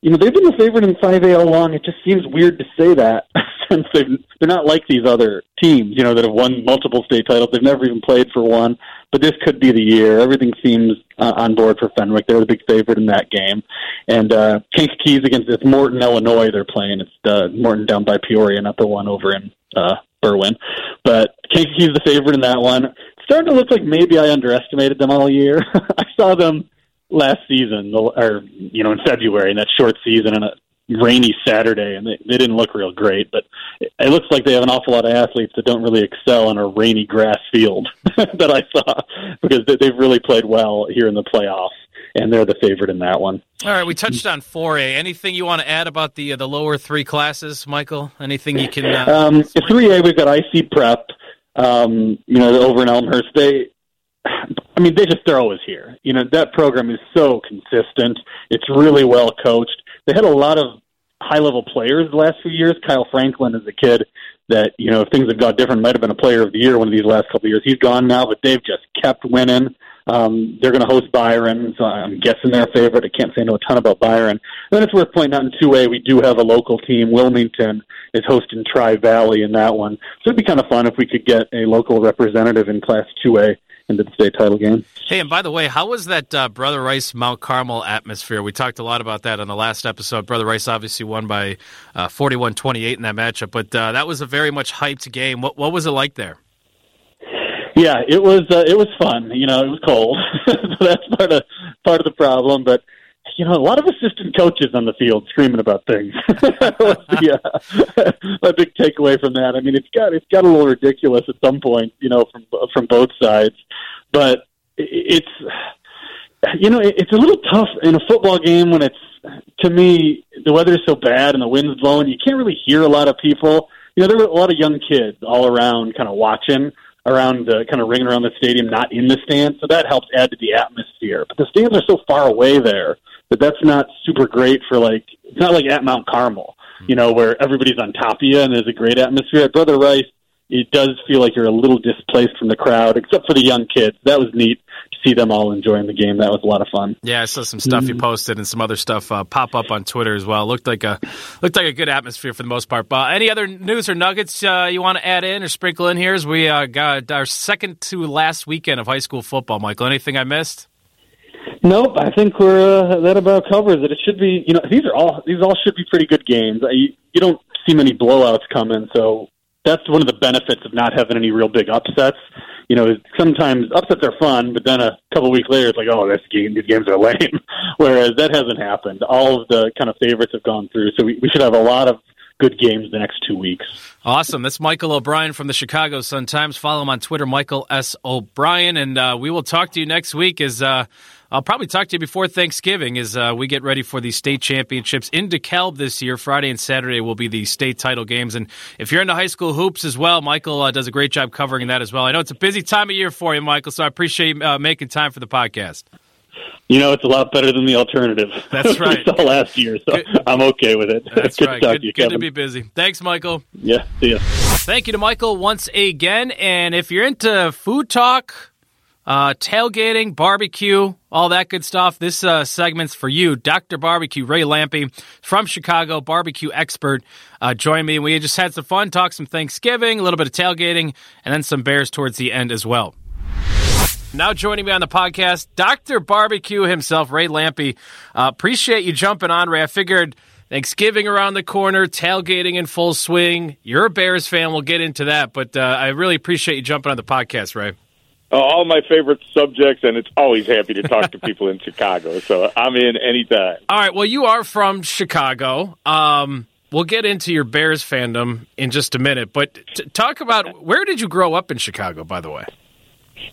You know, they've been the favorite in 5A all along. It just seems weird to say that since they've, they're not like these other teams, you know, that have won multiple state titles. They've never even played for one. but this could be the year. Everything seems uh, on board for Fenwick. They're the big favorite in that game, and uh, Kankakee against it's Morton, Illinois. They're playing. It's uh, Morton down by Peoria, not the one over in uh, Berwyn. But Kankakee's the favorite in that one. Starting to look like maybe I underestimated them all year. I saw them last season, or you know, in February, in that short season, and a rainy Saturday, and they, they didn't look real great. But it, looks like they have an awful lot of athletes that don't really excel on a rainy grass field that I saw because they, they've really played well here in the playoffs. And they're the favorite in that one. All right, we touched on 4A. Anything you want to add about the uh, the lower three classes, Michael? Anything you can? Uh, um, 3A, we've got IC Prep. Um, you know, over in Elmhurst, they I mean, they just they're always here. You know, that program is so consistent. It's really well coached. They had a lot of high level players the last few years. Kyle Franklin is a kid that, you know, if things had gone different, might have been a player of the year one of these last couple of years. He's gone now, but they've just kept winning. Um, they're going to host Byron, so I'm guessing they're a favorite. I can't say no a ton about Byron. And then it's worth pointing out in 2A, we do have a local team. Wilmington is hosting Tri Valley in that one. So it'd be kind of fun if we could get a local representative in Class 2A into the state title game. Hey, and by the way, how was that uh, Brother Rice Mount Carmel atmosphere? We talked a lot about that on the last episode. Brother Rice obviously won by uh, 41-28 in that matchup, but uh, that was a very much hyped game. What what was it like there? Yeah, it was uh, it was fun. You know, it was cold, so that's part of part of the problem. But you know, a lot of assistant coaches on the field screaming about things. yeah, a big takeaway from that. I mean, it's got it's got a little ridiculous at some point, you know, from from both sides. But it's you know, it's a little tough in a football game when it's to me the weather's so bad and the wind's blowing. You can't really hear a lot of people. You know, there were a lot of young kids all around, kind of watching around, uh, kind of ringing around the stadium, not in the stands. So that helps add to the atmosphere. But the stands are so far away there but that's not super great for like it's not like at Mount Carmel, you know, where everybody's on top of you and there's a great atmosphere. At Brother Rice, it does feel like you're a little displaced from the crowd, except for the young kids. That was neat to see them all enjoying the game. That was a lot of fun. Yeah, I saw some stuff mm-hmm. you posted and some other stuff uh, pop up on Twitter as well. Looked like a looked like a good atmosphere for the most part. But any other news or nuggets uh, you want to add in or sprinkle in here as we uh, got our second to last weekend of high school football, Michael? Anything I missed? Nope, I think we're uh, that about covers it. It should be, you know, these are all these all should be pretty good games. You, you don't see many blowouts coming, so that's one of the benefits of not having any real big upsets. You know, sometimes upsets are fun, but then a couple weeks later, it's like, oh, this game, these games are lame. Whereas that hasn't happened. All of the kind of favorites have gone through, so we, we should have a lot of good games the next two weeks. Awesome. That's Michael O'Brien from the Chicago Sun Times. Follow him on Twitter, Michael S. O'Brien, and uh, we will talk to you next week as. Uh, I'll probably talk to you before Thanksgiving as uh, we get ready for the state championships in DeKalb this year. Friday and Saturday will be the state title games. And if you're into high school hoops as well, Michael uh, does a great job covering that as well. I know it's a busy time of year for you, Michael, so I appreciate uh, making time for the podcast. You know, it's a lot better than the alternative. That's right. we saw last year, so good. I'm okay with it. That's good right. To good, to, you, good to be busy. Thanks, Michael. Yeah, see ya. Thank you to Michael once again. And if you're into food talk, uh, tailgating, barbecue, all that good stuff. This uh, segment's for you, Dr. Barbecue, Ray Lampe from Chicago, barbecue expert. Uh, join me. We just had some fun, talk some Thanksgiving, a little bit of tailgating, and then some bears towards the end as well. Now joining me on the podcast, Dr. Barbecue himself, Ray Lampe. Uh, appreciate you jumping on, Ray. I figured Thanksgiving around the corner, tailgating in full swing. You're a Bears fan. We'll get into that, but uh, I really appreciate you jumping on the podcast, Ray. Uh, all my favorite subjects, and it's always happy to talk to people in Chicago. So I'm in anytime. All right. Well, you are from Chicago. Um, we'll get into your Bears fandom in just a minute, but t- talk about where did you grow up in Chicago, by the way?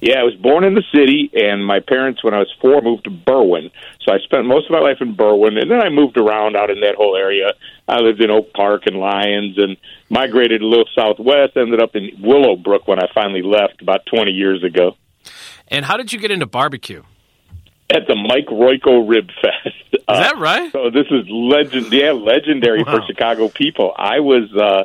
Yeah, I was born in the city, and my parents, when I was four, moved to Berwyn. So I spent most of my life in Berwyn, and then I moved around out in that whole area. I lived in Oak Park and Lyons, and migrated a little southwest. Ended up in Willowbrook when I finally left about 20 years ago. And how did you get into barbecue? At the Mike Royko Rib Fest. Is uh, that right? So this is legend. Yeah, legendary wow. for Chicago people. I was. uh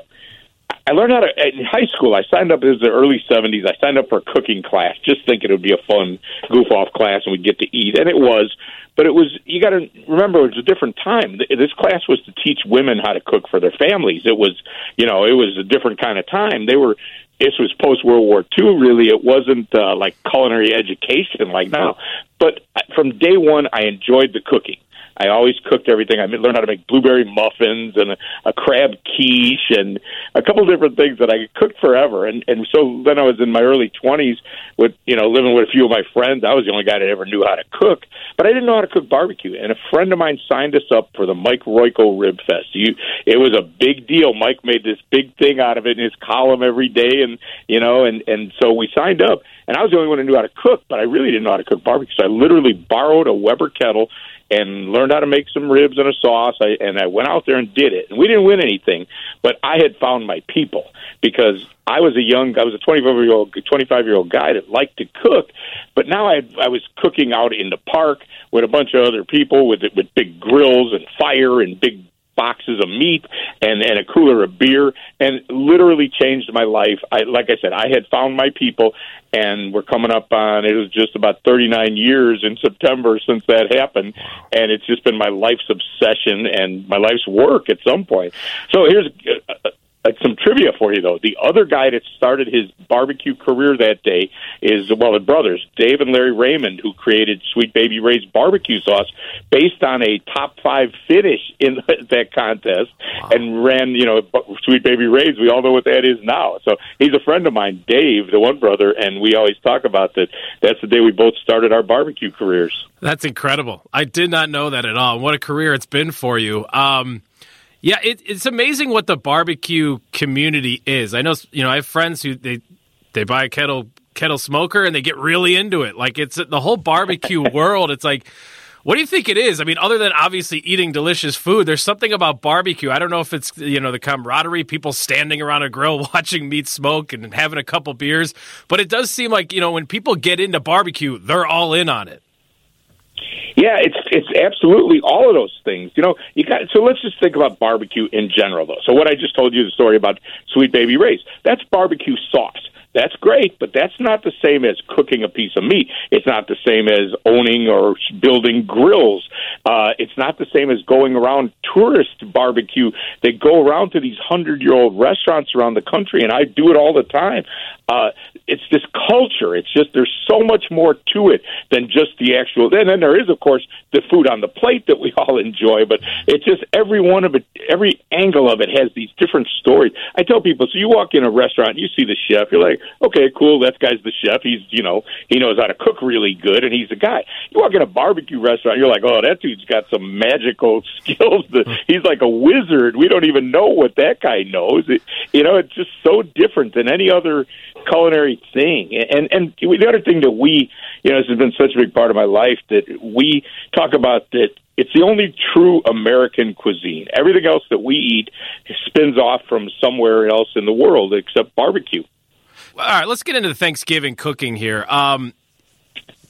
I learned how to in high school. I signed up. It was the early '70s. I signed up for a cooking class, just thinking it would be a fun goof off class and we'd get to eat, and it was. But it was. You got to remember, it was a different time. This class was to teach women how to cook for their families. It was, you know, it was a different kind of time. They were this was post World War II. Really, it wasn't uh, like culinary education like now. But from day one, I enjoyed the cooking. I always cooked everything. I learned how to make blueberry muffins and a, a crab quiche and a couple different things that I cooked forever. And and so then I was in my early twenties with you know living with a few of my friends. I was the only guy that ever knew how to cook, but I didn't know how to cook barbecue. And a friend of mine signed us up for the Mike Royko Rib Fest. You, it was a big deal. Mike made this big thing out of it in his column every day, and you know, and and so we signed up. And I was the only one who knew how to cook, but I really didn't know how to cook barbecue. So I literally borrowed a Weber kettle and learned how to make some ribs and a sauce. I, and I went out there and did it. And we didn't win anything, but I had found my people because I was a young, I was a 25 year old, 25 year old guy that liked to cook. But now I, I was cooking out in the park with a bunch of other people with with big grills and fire and big boxes of meat and and a cooler of beer and literally changed my life. I like i said i had found my people and we're coming up on it was just about 39 years in september since that happened and it's just been my life's obsession and my life's work at some point. So here's uh, uh, uh, some trivia for you though. The other guy that started his barbecue career that day is well, the brothers Dave and Larry Raymond, who created Sweet Baby Ray's barbecue sauce based on a top five finish in that contest, wow. and ran you know Sweet Baby Ray's. We all know what that is now. So he's a friend of mine, Dave, the one brother, and we always talk about that. That's the day we both started our barbecue careers. That's incredible. I did not know that at all. What a career it's been for you. Um, yeah, it, it's amazing what the barbecue community is. I know, you know, I have friends who they they buy a kettle kettle smoker and they get really into it. Like it's the whole barbecue world. It's like, what do you think it is? I mean, other than obviously eating delicious food, there's something about barbecue. I don't know if it's you know the camaraderie, people standing around a grill watching meat smoke and having a couple beers, but it does seem like you know when people get into barbecue, they're all in on it. Yeah, it's it's absolutely all of those things. You know, you got so let's just think about barbecue in general though. So what I just told you the story about Sweet Baby Ray's, that's barbecue sauce. That's great, but that's not the same as cooking a piece of meat. It's not the same as owning or building grills. Uh, it's not the same as going around tourist barbecue. They go around to these hundred year old restaurants around the country, and I do it all the time. Uh, it's this culture. It's just there's so much more to it than just the actual. And then there is, of course, the food on the plate that we all enjoy. But it's just every one of it, every angle of it has these different stories. I tell people, so you walk in a restaurant, you see the chef, you're like, okay, cool, that guy's the chef. He's you know he knows how to cook really good, and he's the guy. You walk in a barbecue restaurant, you're like, oh, that dude's got some magical skills. He's like a wizard. We don't even know what that guy knows. It, you know, it's just so different than any other culinary thing. And and the other thing that we, you know, this has been such a big part of my life that we talk about that it's the only true American cuisine. Everything else that we eat spins off from somewhere else in the world except barbecue. All right, let's get into the Thanksgiving cooking here. Um,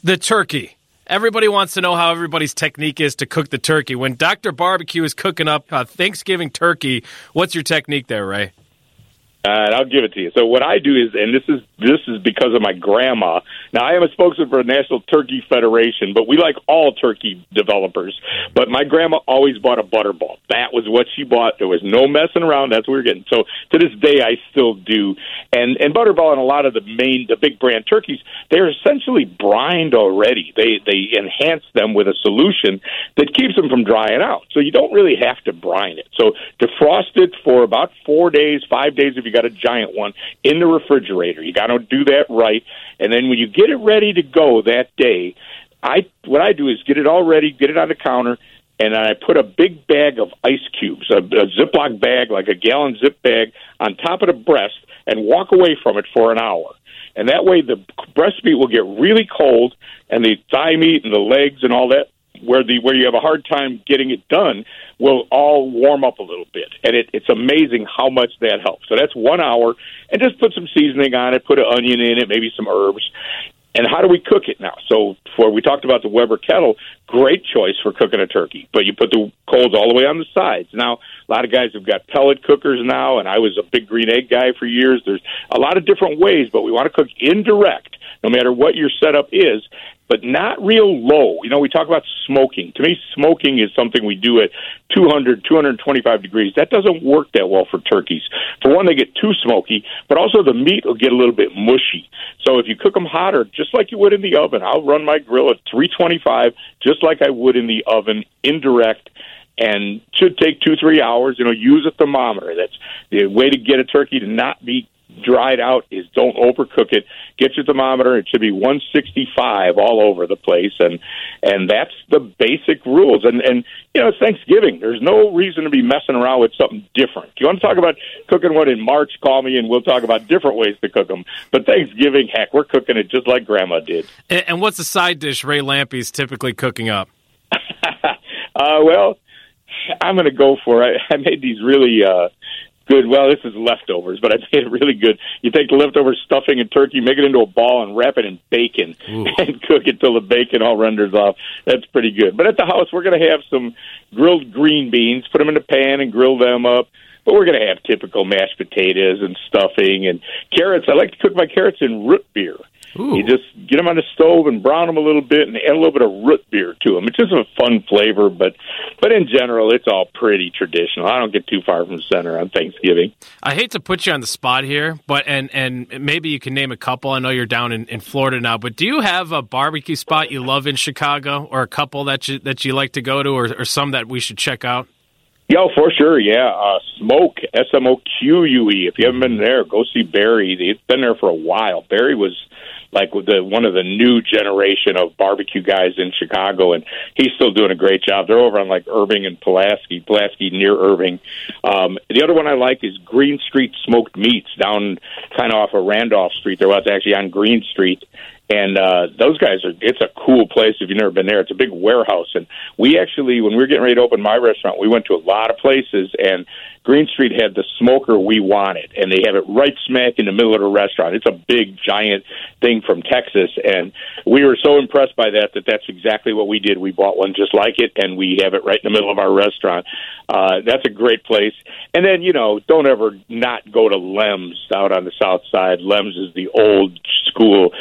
the turkey. Everybody wants to know how everybody's technique is to cook the turkey. When Dr. Barbecue is cooking up uh, Thanksgiving turkey, what's your technique there, Ray? Uh, and I'll give it to you. So what I do is, and this is this is because of my grandma. Now I am a spokesman for the National Turkey Federation, but we like all turkey developers. But my grandma always bought a butterball. That was what she bought. There was no messing around. That's what we were getting. So to this day, I still do. And and butterball and a lot of the main the big brand turkeys, they're essentially brined already. They they enhance them with a solution that keeps them from drying out. So you don't really have to brine it. So defrost it for about four days, five days if you got a giant one in the refrigerator. You got to do that right, and then when you get it ready to go that day, I what I do is get it all ready, get it on the counter, and I put a big bag of ice cubes, a, a Ziploc bag, like a gallon zip bag, on top of the breast, and walk away from it for an hour. And that way, the breast meat will get really cold, and the thigh meat and the legs and all that where the where you have a hard time getting it done will all warm up a little bit, and it, it's amazing how much that helps. So that's one hour, and just put some seasoning on it, put an onion in it, maybe some herbs. And how do we cook it now? So, for we talked about the Weber kettle, great choice for cooking a turkey, but you put the coals all the way on the sides. Now, a lot of guys have got pellet cookers now, and I was a big green egg guy for years. There's a lot of different ways, but we want to cook indirect, no matter what your setup is but not real low. You know, we talk about smoking. To me, smoking is something we do at 200, 225 degrees. That doesn't work that well for turkeys. For one, they get too smoky, but also the meat will get a little bit mushy. So if you cook them hotter, just like you would in the oven, I'll run my grill at 325, just like I would in the oven, indirect and should take two three hours. You know, use a thermometer. That's the way to get a turkey to not be dried out is don't overcook it. Get your thermometer; it should be 165 all over the place, and and that's the basic rules. And and you know, it's Thanksgiving. There's no reason to be messing around with something different. If you want to talk about cooking one in March? Call me, and we'll talk about different ways to cook them. But Thanksgiving, heck, we're cooking it just like Grandma did. And, and what's the side dish Ray Lampe's typically cooking up? uh, well, I'm going to go for it. I made these really uh, good. Well, this is leftovers, but I made it really good. You take the leftover stuffing and turkey, make it into a ball, and wrap it in bacon, Ooh. and cook it till the bacon all renders off. That's pretty good. But at the house, we're going to have some grilled green beans. Put them in the pan and grill them up. But we're going to have typical mashed potatoes and stuffing and carrots. I like to cook my carrots in root beer. Ooh. You just get them on the stove and brown them a little bit, and add a little bit of root beer to them. It's just a fun flavor, but but in general, it's all pretty traditional. I don't get too far from center on Thanksgiving. I hate to put you on the spot here, but and and maybe you can name a couple. I know you're down in, in Florida now, but do you have a barbecue spot you love in Chicago, or a couple that you that you like to go to, or, or some that we should check out? Yeah, for sure. Yeah, uh, Smoque S M O Q U E. If you haven't been there, go see Barry. It's been there for a while. Barry was like the one of the new generation of barbecue guys in Chicago, and he's still doing a great job. They're over on like Irving and Pulaski, Pulaski near Irving. Um, the other one I like is Green Street Smoked Meats down kind of off of Randolph Street. There was actually on Green Street, and uh, those guys are. It's a cool place if you've never been there. It's a big warehouse, and we actually, when we were getting ready to open my restaurant, we went to a lot of places, and Green Street had the smoker we wanted, and they have it right smack in the middle of the restaurant. It's a big, giant thing from Texas, and we were so impressed by that that that's exactly what we did. We bought one just like it, and we have it right in the middle of our restaurant. Uh, that's a great place. And then you know, don't ever not go to Lem's out on the south side. Lem's is the old school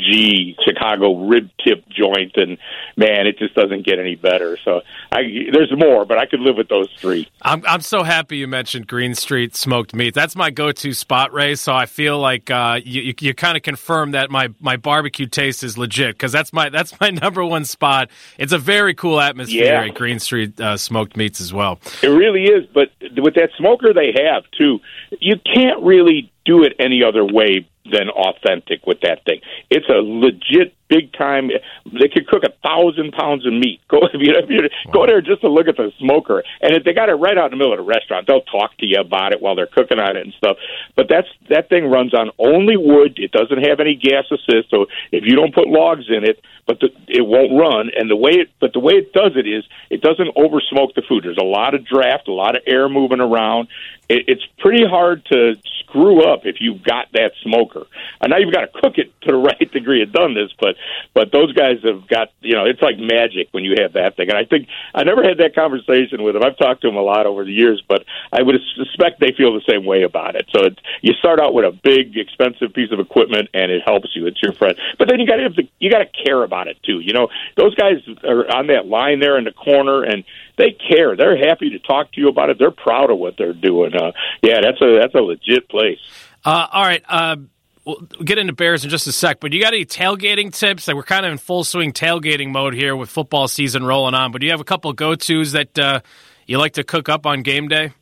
OG Chicago rib tip joint, and man, it just doesn't get any better. So I, there's more, but I could live with those three. I'm I'm so happy you mentioned Green Street smoked meat. That's my go-to spot, Ray. So I feel like uh, you, you, you kind of confirm that my, my barbecue taste is legit because that's my that's my number one spot. It's a very cool atmosphere yeah. at Green Street uh, smoked meats as well. It really is. But with that smoker they have too, you can't really do it any other way than authentic with that thing. It's a legit big time. They could cook a thousand pounds of meat. Go if you, if you wow. go there just to look at the smoker, and if they got it right out in the middle of the restaurant, they'll talk to you about it while they're cooking on it and stuff. But that's that thing runs on only wood. It doesn't have any gas assist, so if you don't put logs in it, but the, it won't run. And the way it, but the way it does it is, it doesn't over smoke the food. There's a lot of draft, a lot of air moving around. It, it's pretty hard to screw up if you've got that smoker. And now you've got to cook it to the right degree of doneness, but but those guys have got you know it's like magic when you have that thing. And I think I never had that conversation with them. I've talked to them a lot over the years, but I would suspect they feel the same way about it. So it, you start out with a big, expensive piece of equipment, and it helps you. It's your friend, but then you got to have the, you got to care about it too. You know, those guys are on that line there in the corner, and they care. They're happy to talk to you about it. They're proud of what they're doing. Uh, yeah, that's a that's a legit place. Uh, all right. Uh, we'll get into Bears in just a sec, but you got any tailgating tips? Like we're kind of in full swing tailgating mode here with football season rolling on. But do you have a couple go tos that uh, you like to cook up on game day?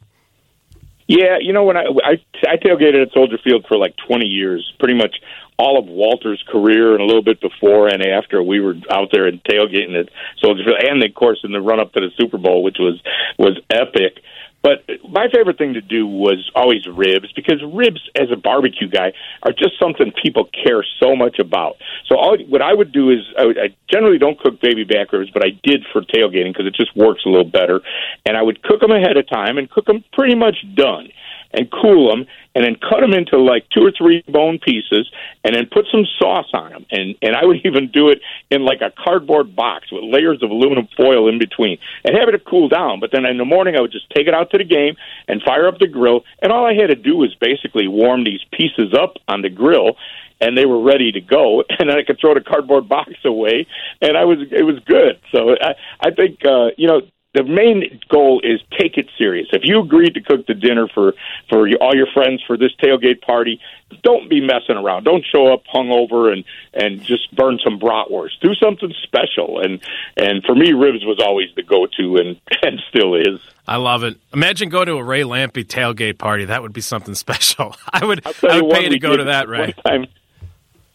Yeah, you know when I, I I tailgated at Soldier Field for like 20 years, pretty much all of Walter's career and a little bit before and after we were out there and tailgating at Soldier Field, and of course in the run up to the Super Bowl, which was was epic. But my favorite thing to do was always ribs because ribs, as a barbecue guy, are just something people care so much about. So all, what I would do is I, would, I generally don't cook baby back ribs, but I did for tailgating because it just works a little better. And I would cook them ahead of time and cook them pretty much done and cool them and then cut them into like two or three bone pieces, and then put some sauce on them. And and I would even do it in like a cardboard box with layers of aluminum foil in between, and have it cool down. But then in the morning, I would just take it out to the game and fire up the grill, and all I had to do was basically warm these pieces up on the grill and they were ready to go and then I could throw the cardboard box away and I was it was good. So I I think uh you know the main goal is take it serious. If you agreed to cook the dinner for for all your friends for this tailgate party, don't be messing around. Don't show up hungover and and just burn some bratwurst. Do something special. And and for me, ribs was always the go to, and and still is. I love it. Imagine going to a Ray Lampe tailgate party. That would be something special. I would I would pay to go did to that, Ray. One time,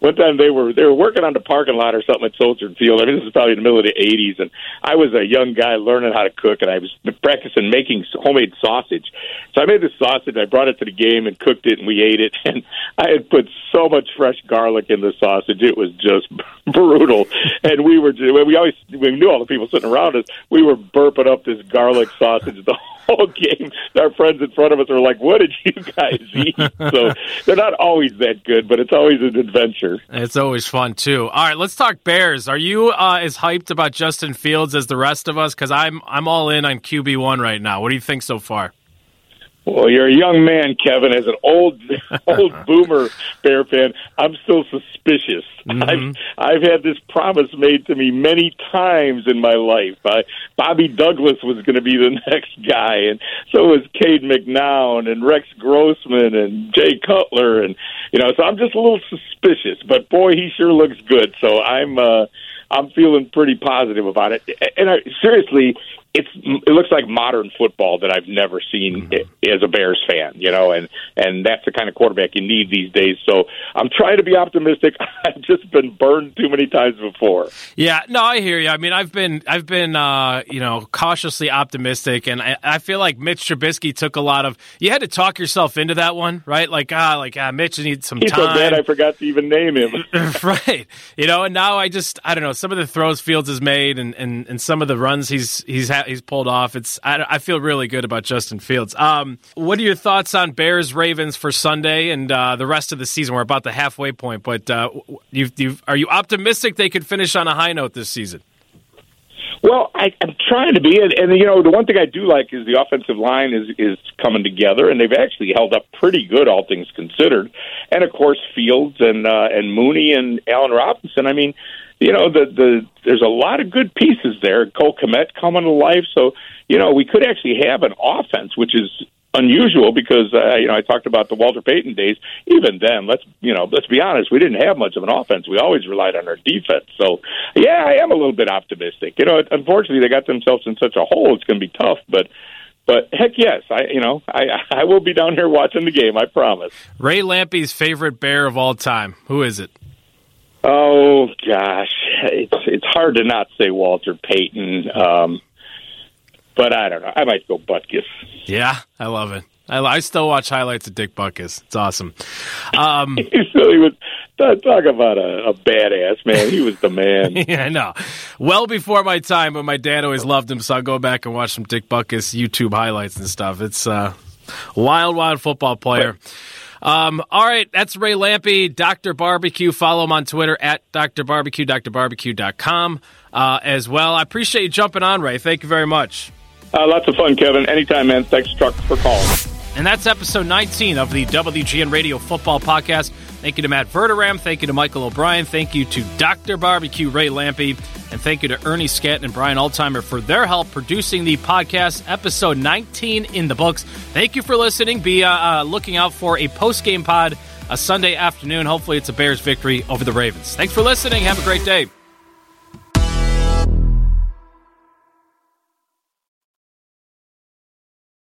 one time they were they were working on the parking lot or something at Soldier Field. I mean, this is probably in the middle of the '80s, and I was a young guy learning how to cook, and I was practicing making homemade sausage. So I made this sausage. I brought it to the game and cooked it, and we ate it. And I had put so much fresh garlic in the sausage; it was just brutal. And we were we always we knew all the people sitting around us. We were burping up this garlic sausage the whole game. Our friends in front of us are like, "What did you guys eat?" so they're not always that good, but it's always an adventure. It's always fun too. All right, let's talk Bears. Are you uh, as hyped about Justin Fields as the rest of us? Because I'm I'm all in on QB one right now. What do you think so far? Well, you're a young man, Kevin. As an old, old boomer Bear fan, I'm still suspicious. Mm-hmm. I've I've had this promise made to me many times in my life. I, Bobby Douglas was going to be the next guy, and so was Cade McNown and Rex Grossman and Jay Cutler, and you know, so I'm just a little suspicious. But boy, he sure looks good. So I'm. uh I'm feeling pretty positive about it. And I, seriously, it's it looks like modern football that I've never seen as a Bears fan, you know, and and that's the kind of quarterback you need these days. So I'm trying to be optimistic. I've just been burned too many times before. Yeah, no, I hear you. I mean, I've been I've been uh, you know cautiously optimistic, and I, I feel like Mitch Trubisky took a lot of. You had to talk yourself into that one, right? Like ah, like ah, Mitch needs some He's so time. bad I forgot to even name him. right. You know, and now I just I don't know some of the throws Fields has made and, and, and some of the runs he's he's ha- he's pulled off. It's I, I feel really good about Justin Fields. Um, what are your thoughts on Bears Ravens for Sunday and uh, the rest of the season? We're about the halfway point, but uh, you you are you optimistic they could finish on a high note this season? Well, I, I'm trying to be, and, and you know, the one thing I do like is the offensive line is is coming together, and they've actually held up pretty good, all things considered. And of course, Fields and uh, and Mooney and Allen Robinson. I mean, you know, the the there's a lot of good pieces there. Cole Kmet coming to life, so you know, we could actually have an offense, which is unusual because uh, you know I talked about the Walter Payton days. Even then, let's you know let's be honest, we didn't have much of an offense. We always relied on our defense. So yeah, I am a little bit optimistic. You know, unfortunately, they got themselves in such a hole. It's going to be tough, but. But heck yes, I you know I I will be down here watching the game. I promise. Ray Lampe's favorite bear of all time. Who is it? Oh gosh, it's it's hard to not say Walter Payton. Um, but I don't know. I might go Butkus. Yeah, I love it. I, I still watch highlights of Dick Butkus. It's awesome. Um, he was talk about a, a badass man. He was the man. yeah, I know. Well before my time, but my dad always loved him, so I'll go back and watch some Dick Butkus YouTube highlights and stuff. It's uh, wild, wild football player. Um, all right, that's Ray Lampe, Dr. Barbecue. Follow him on Twitter at Dr. Barbecue, drbarbecue.com uh, as well. I appreciate you jumping on, Ray. Thank you very much. Uh, lots of fun, Kevin. Anytime, man. Thanks, Truck, for calling. And that's episode 19 of the WGN Radio Football Podcast. Thank you to Matt Verderame. Thank you to Michael O'Brien. Thank you to Dr. Barbecue Ray Lampe. And thank you to Ernie Scatton and Brian Altheimer for their help producing the podcast. Episode 19 in the books. Thank you for listening. Be uh, uh, looking out for a post game pod a Sunday afternoon. Hopefully, it's a Bears victory over the Ravens. Thanks for listening. Have a great day.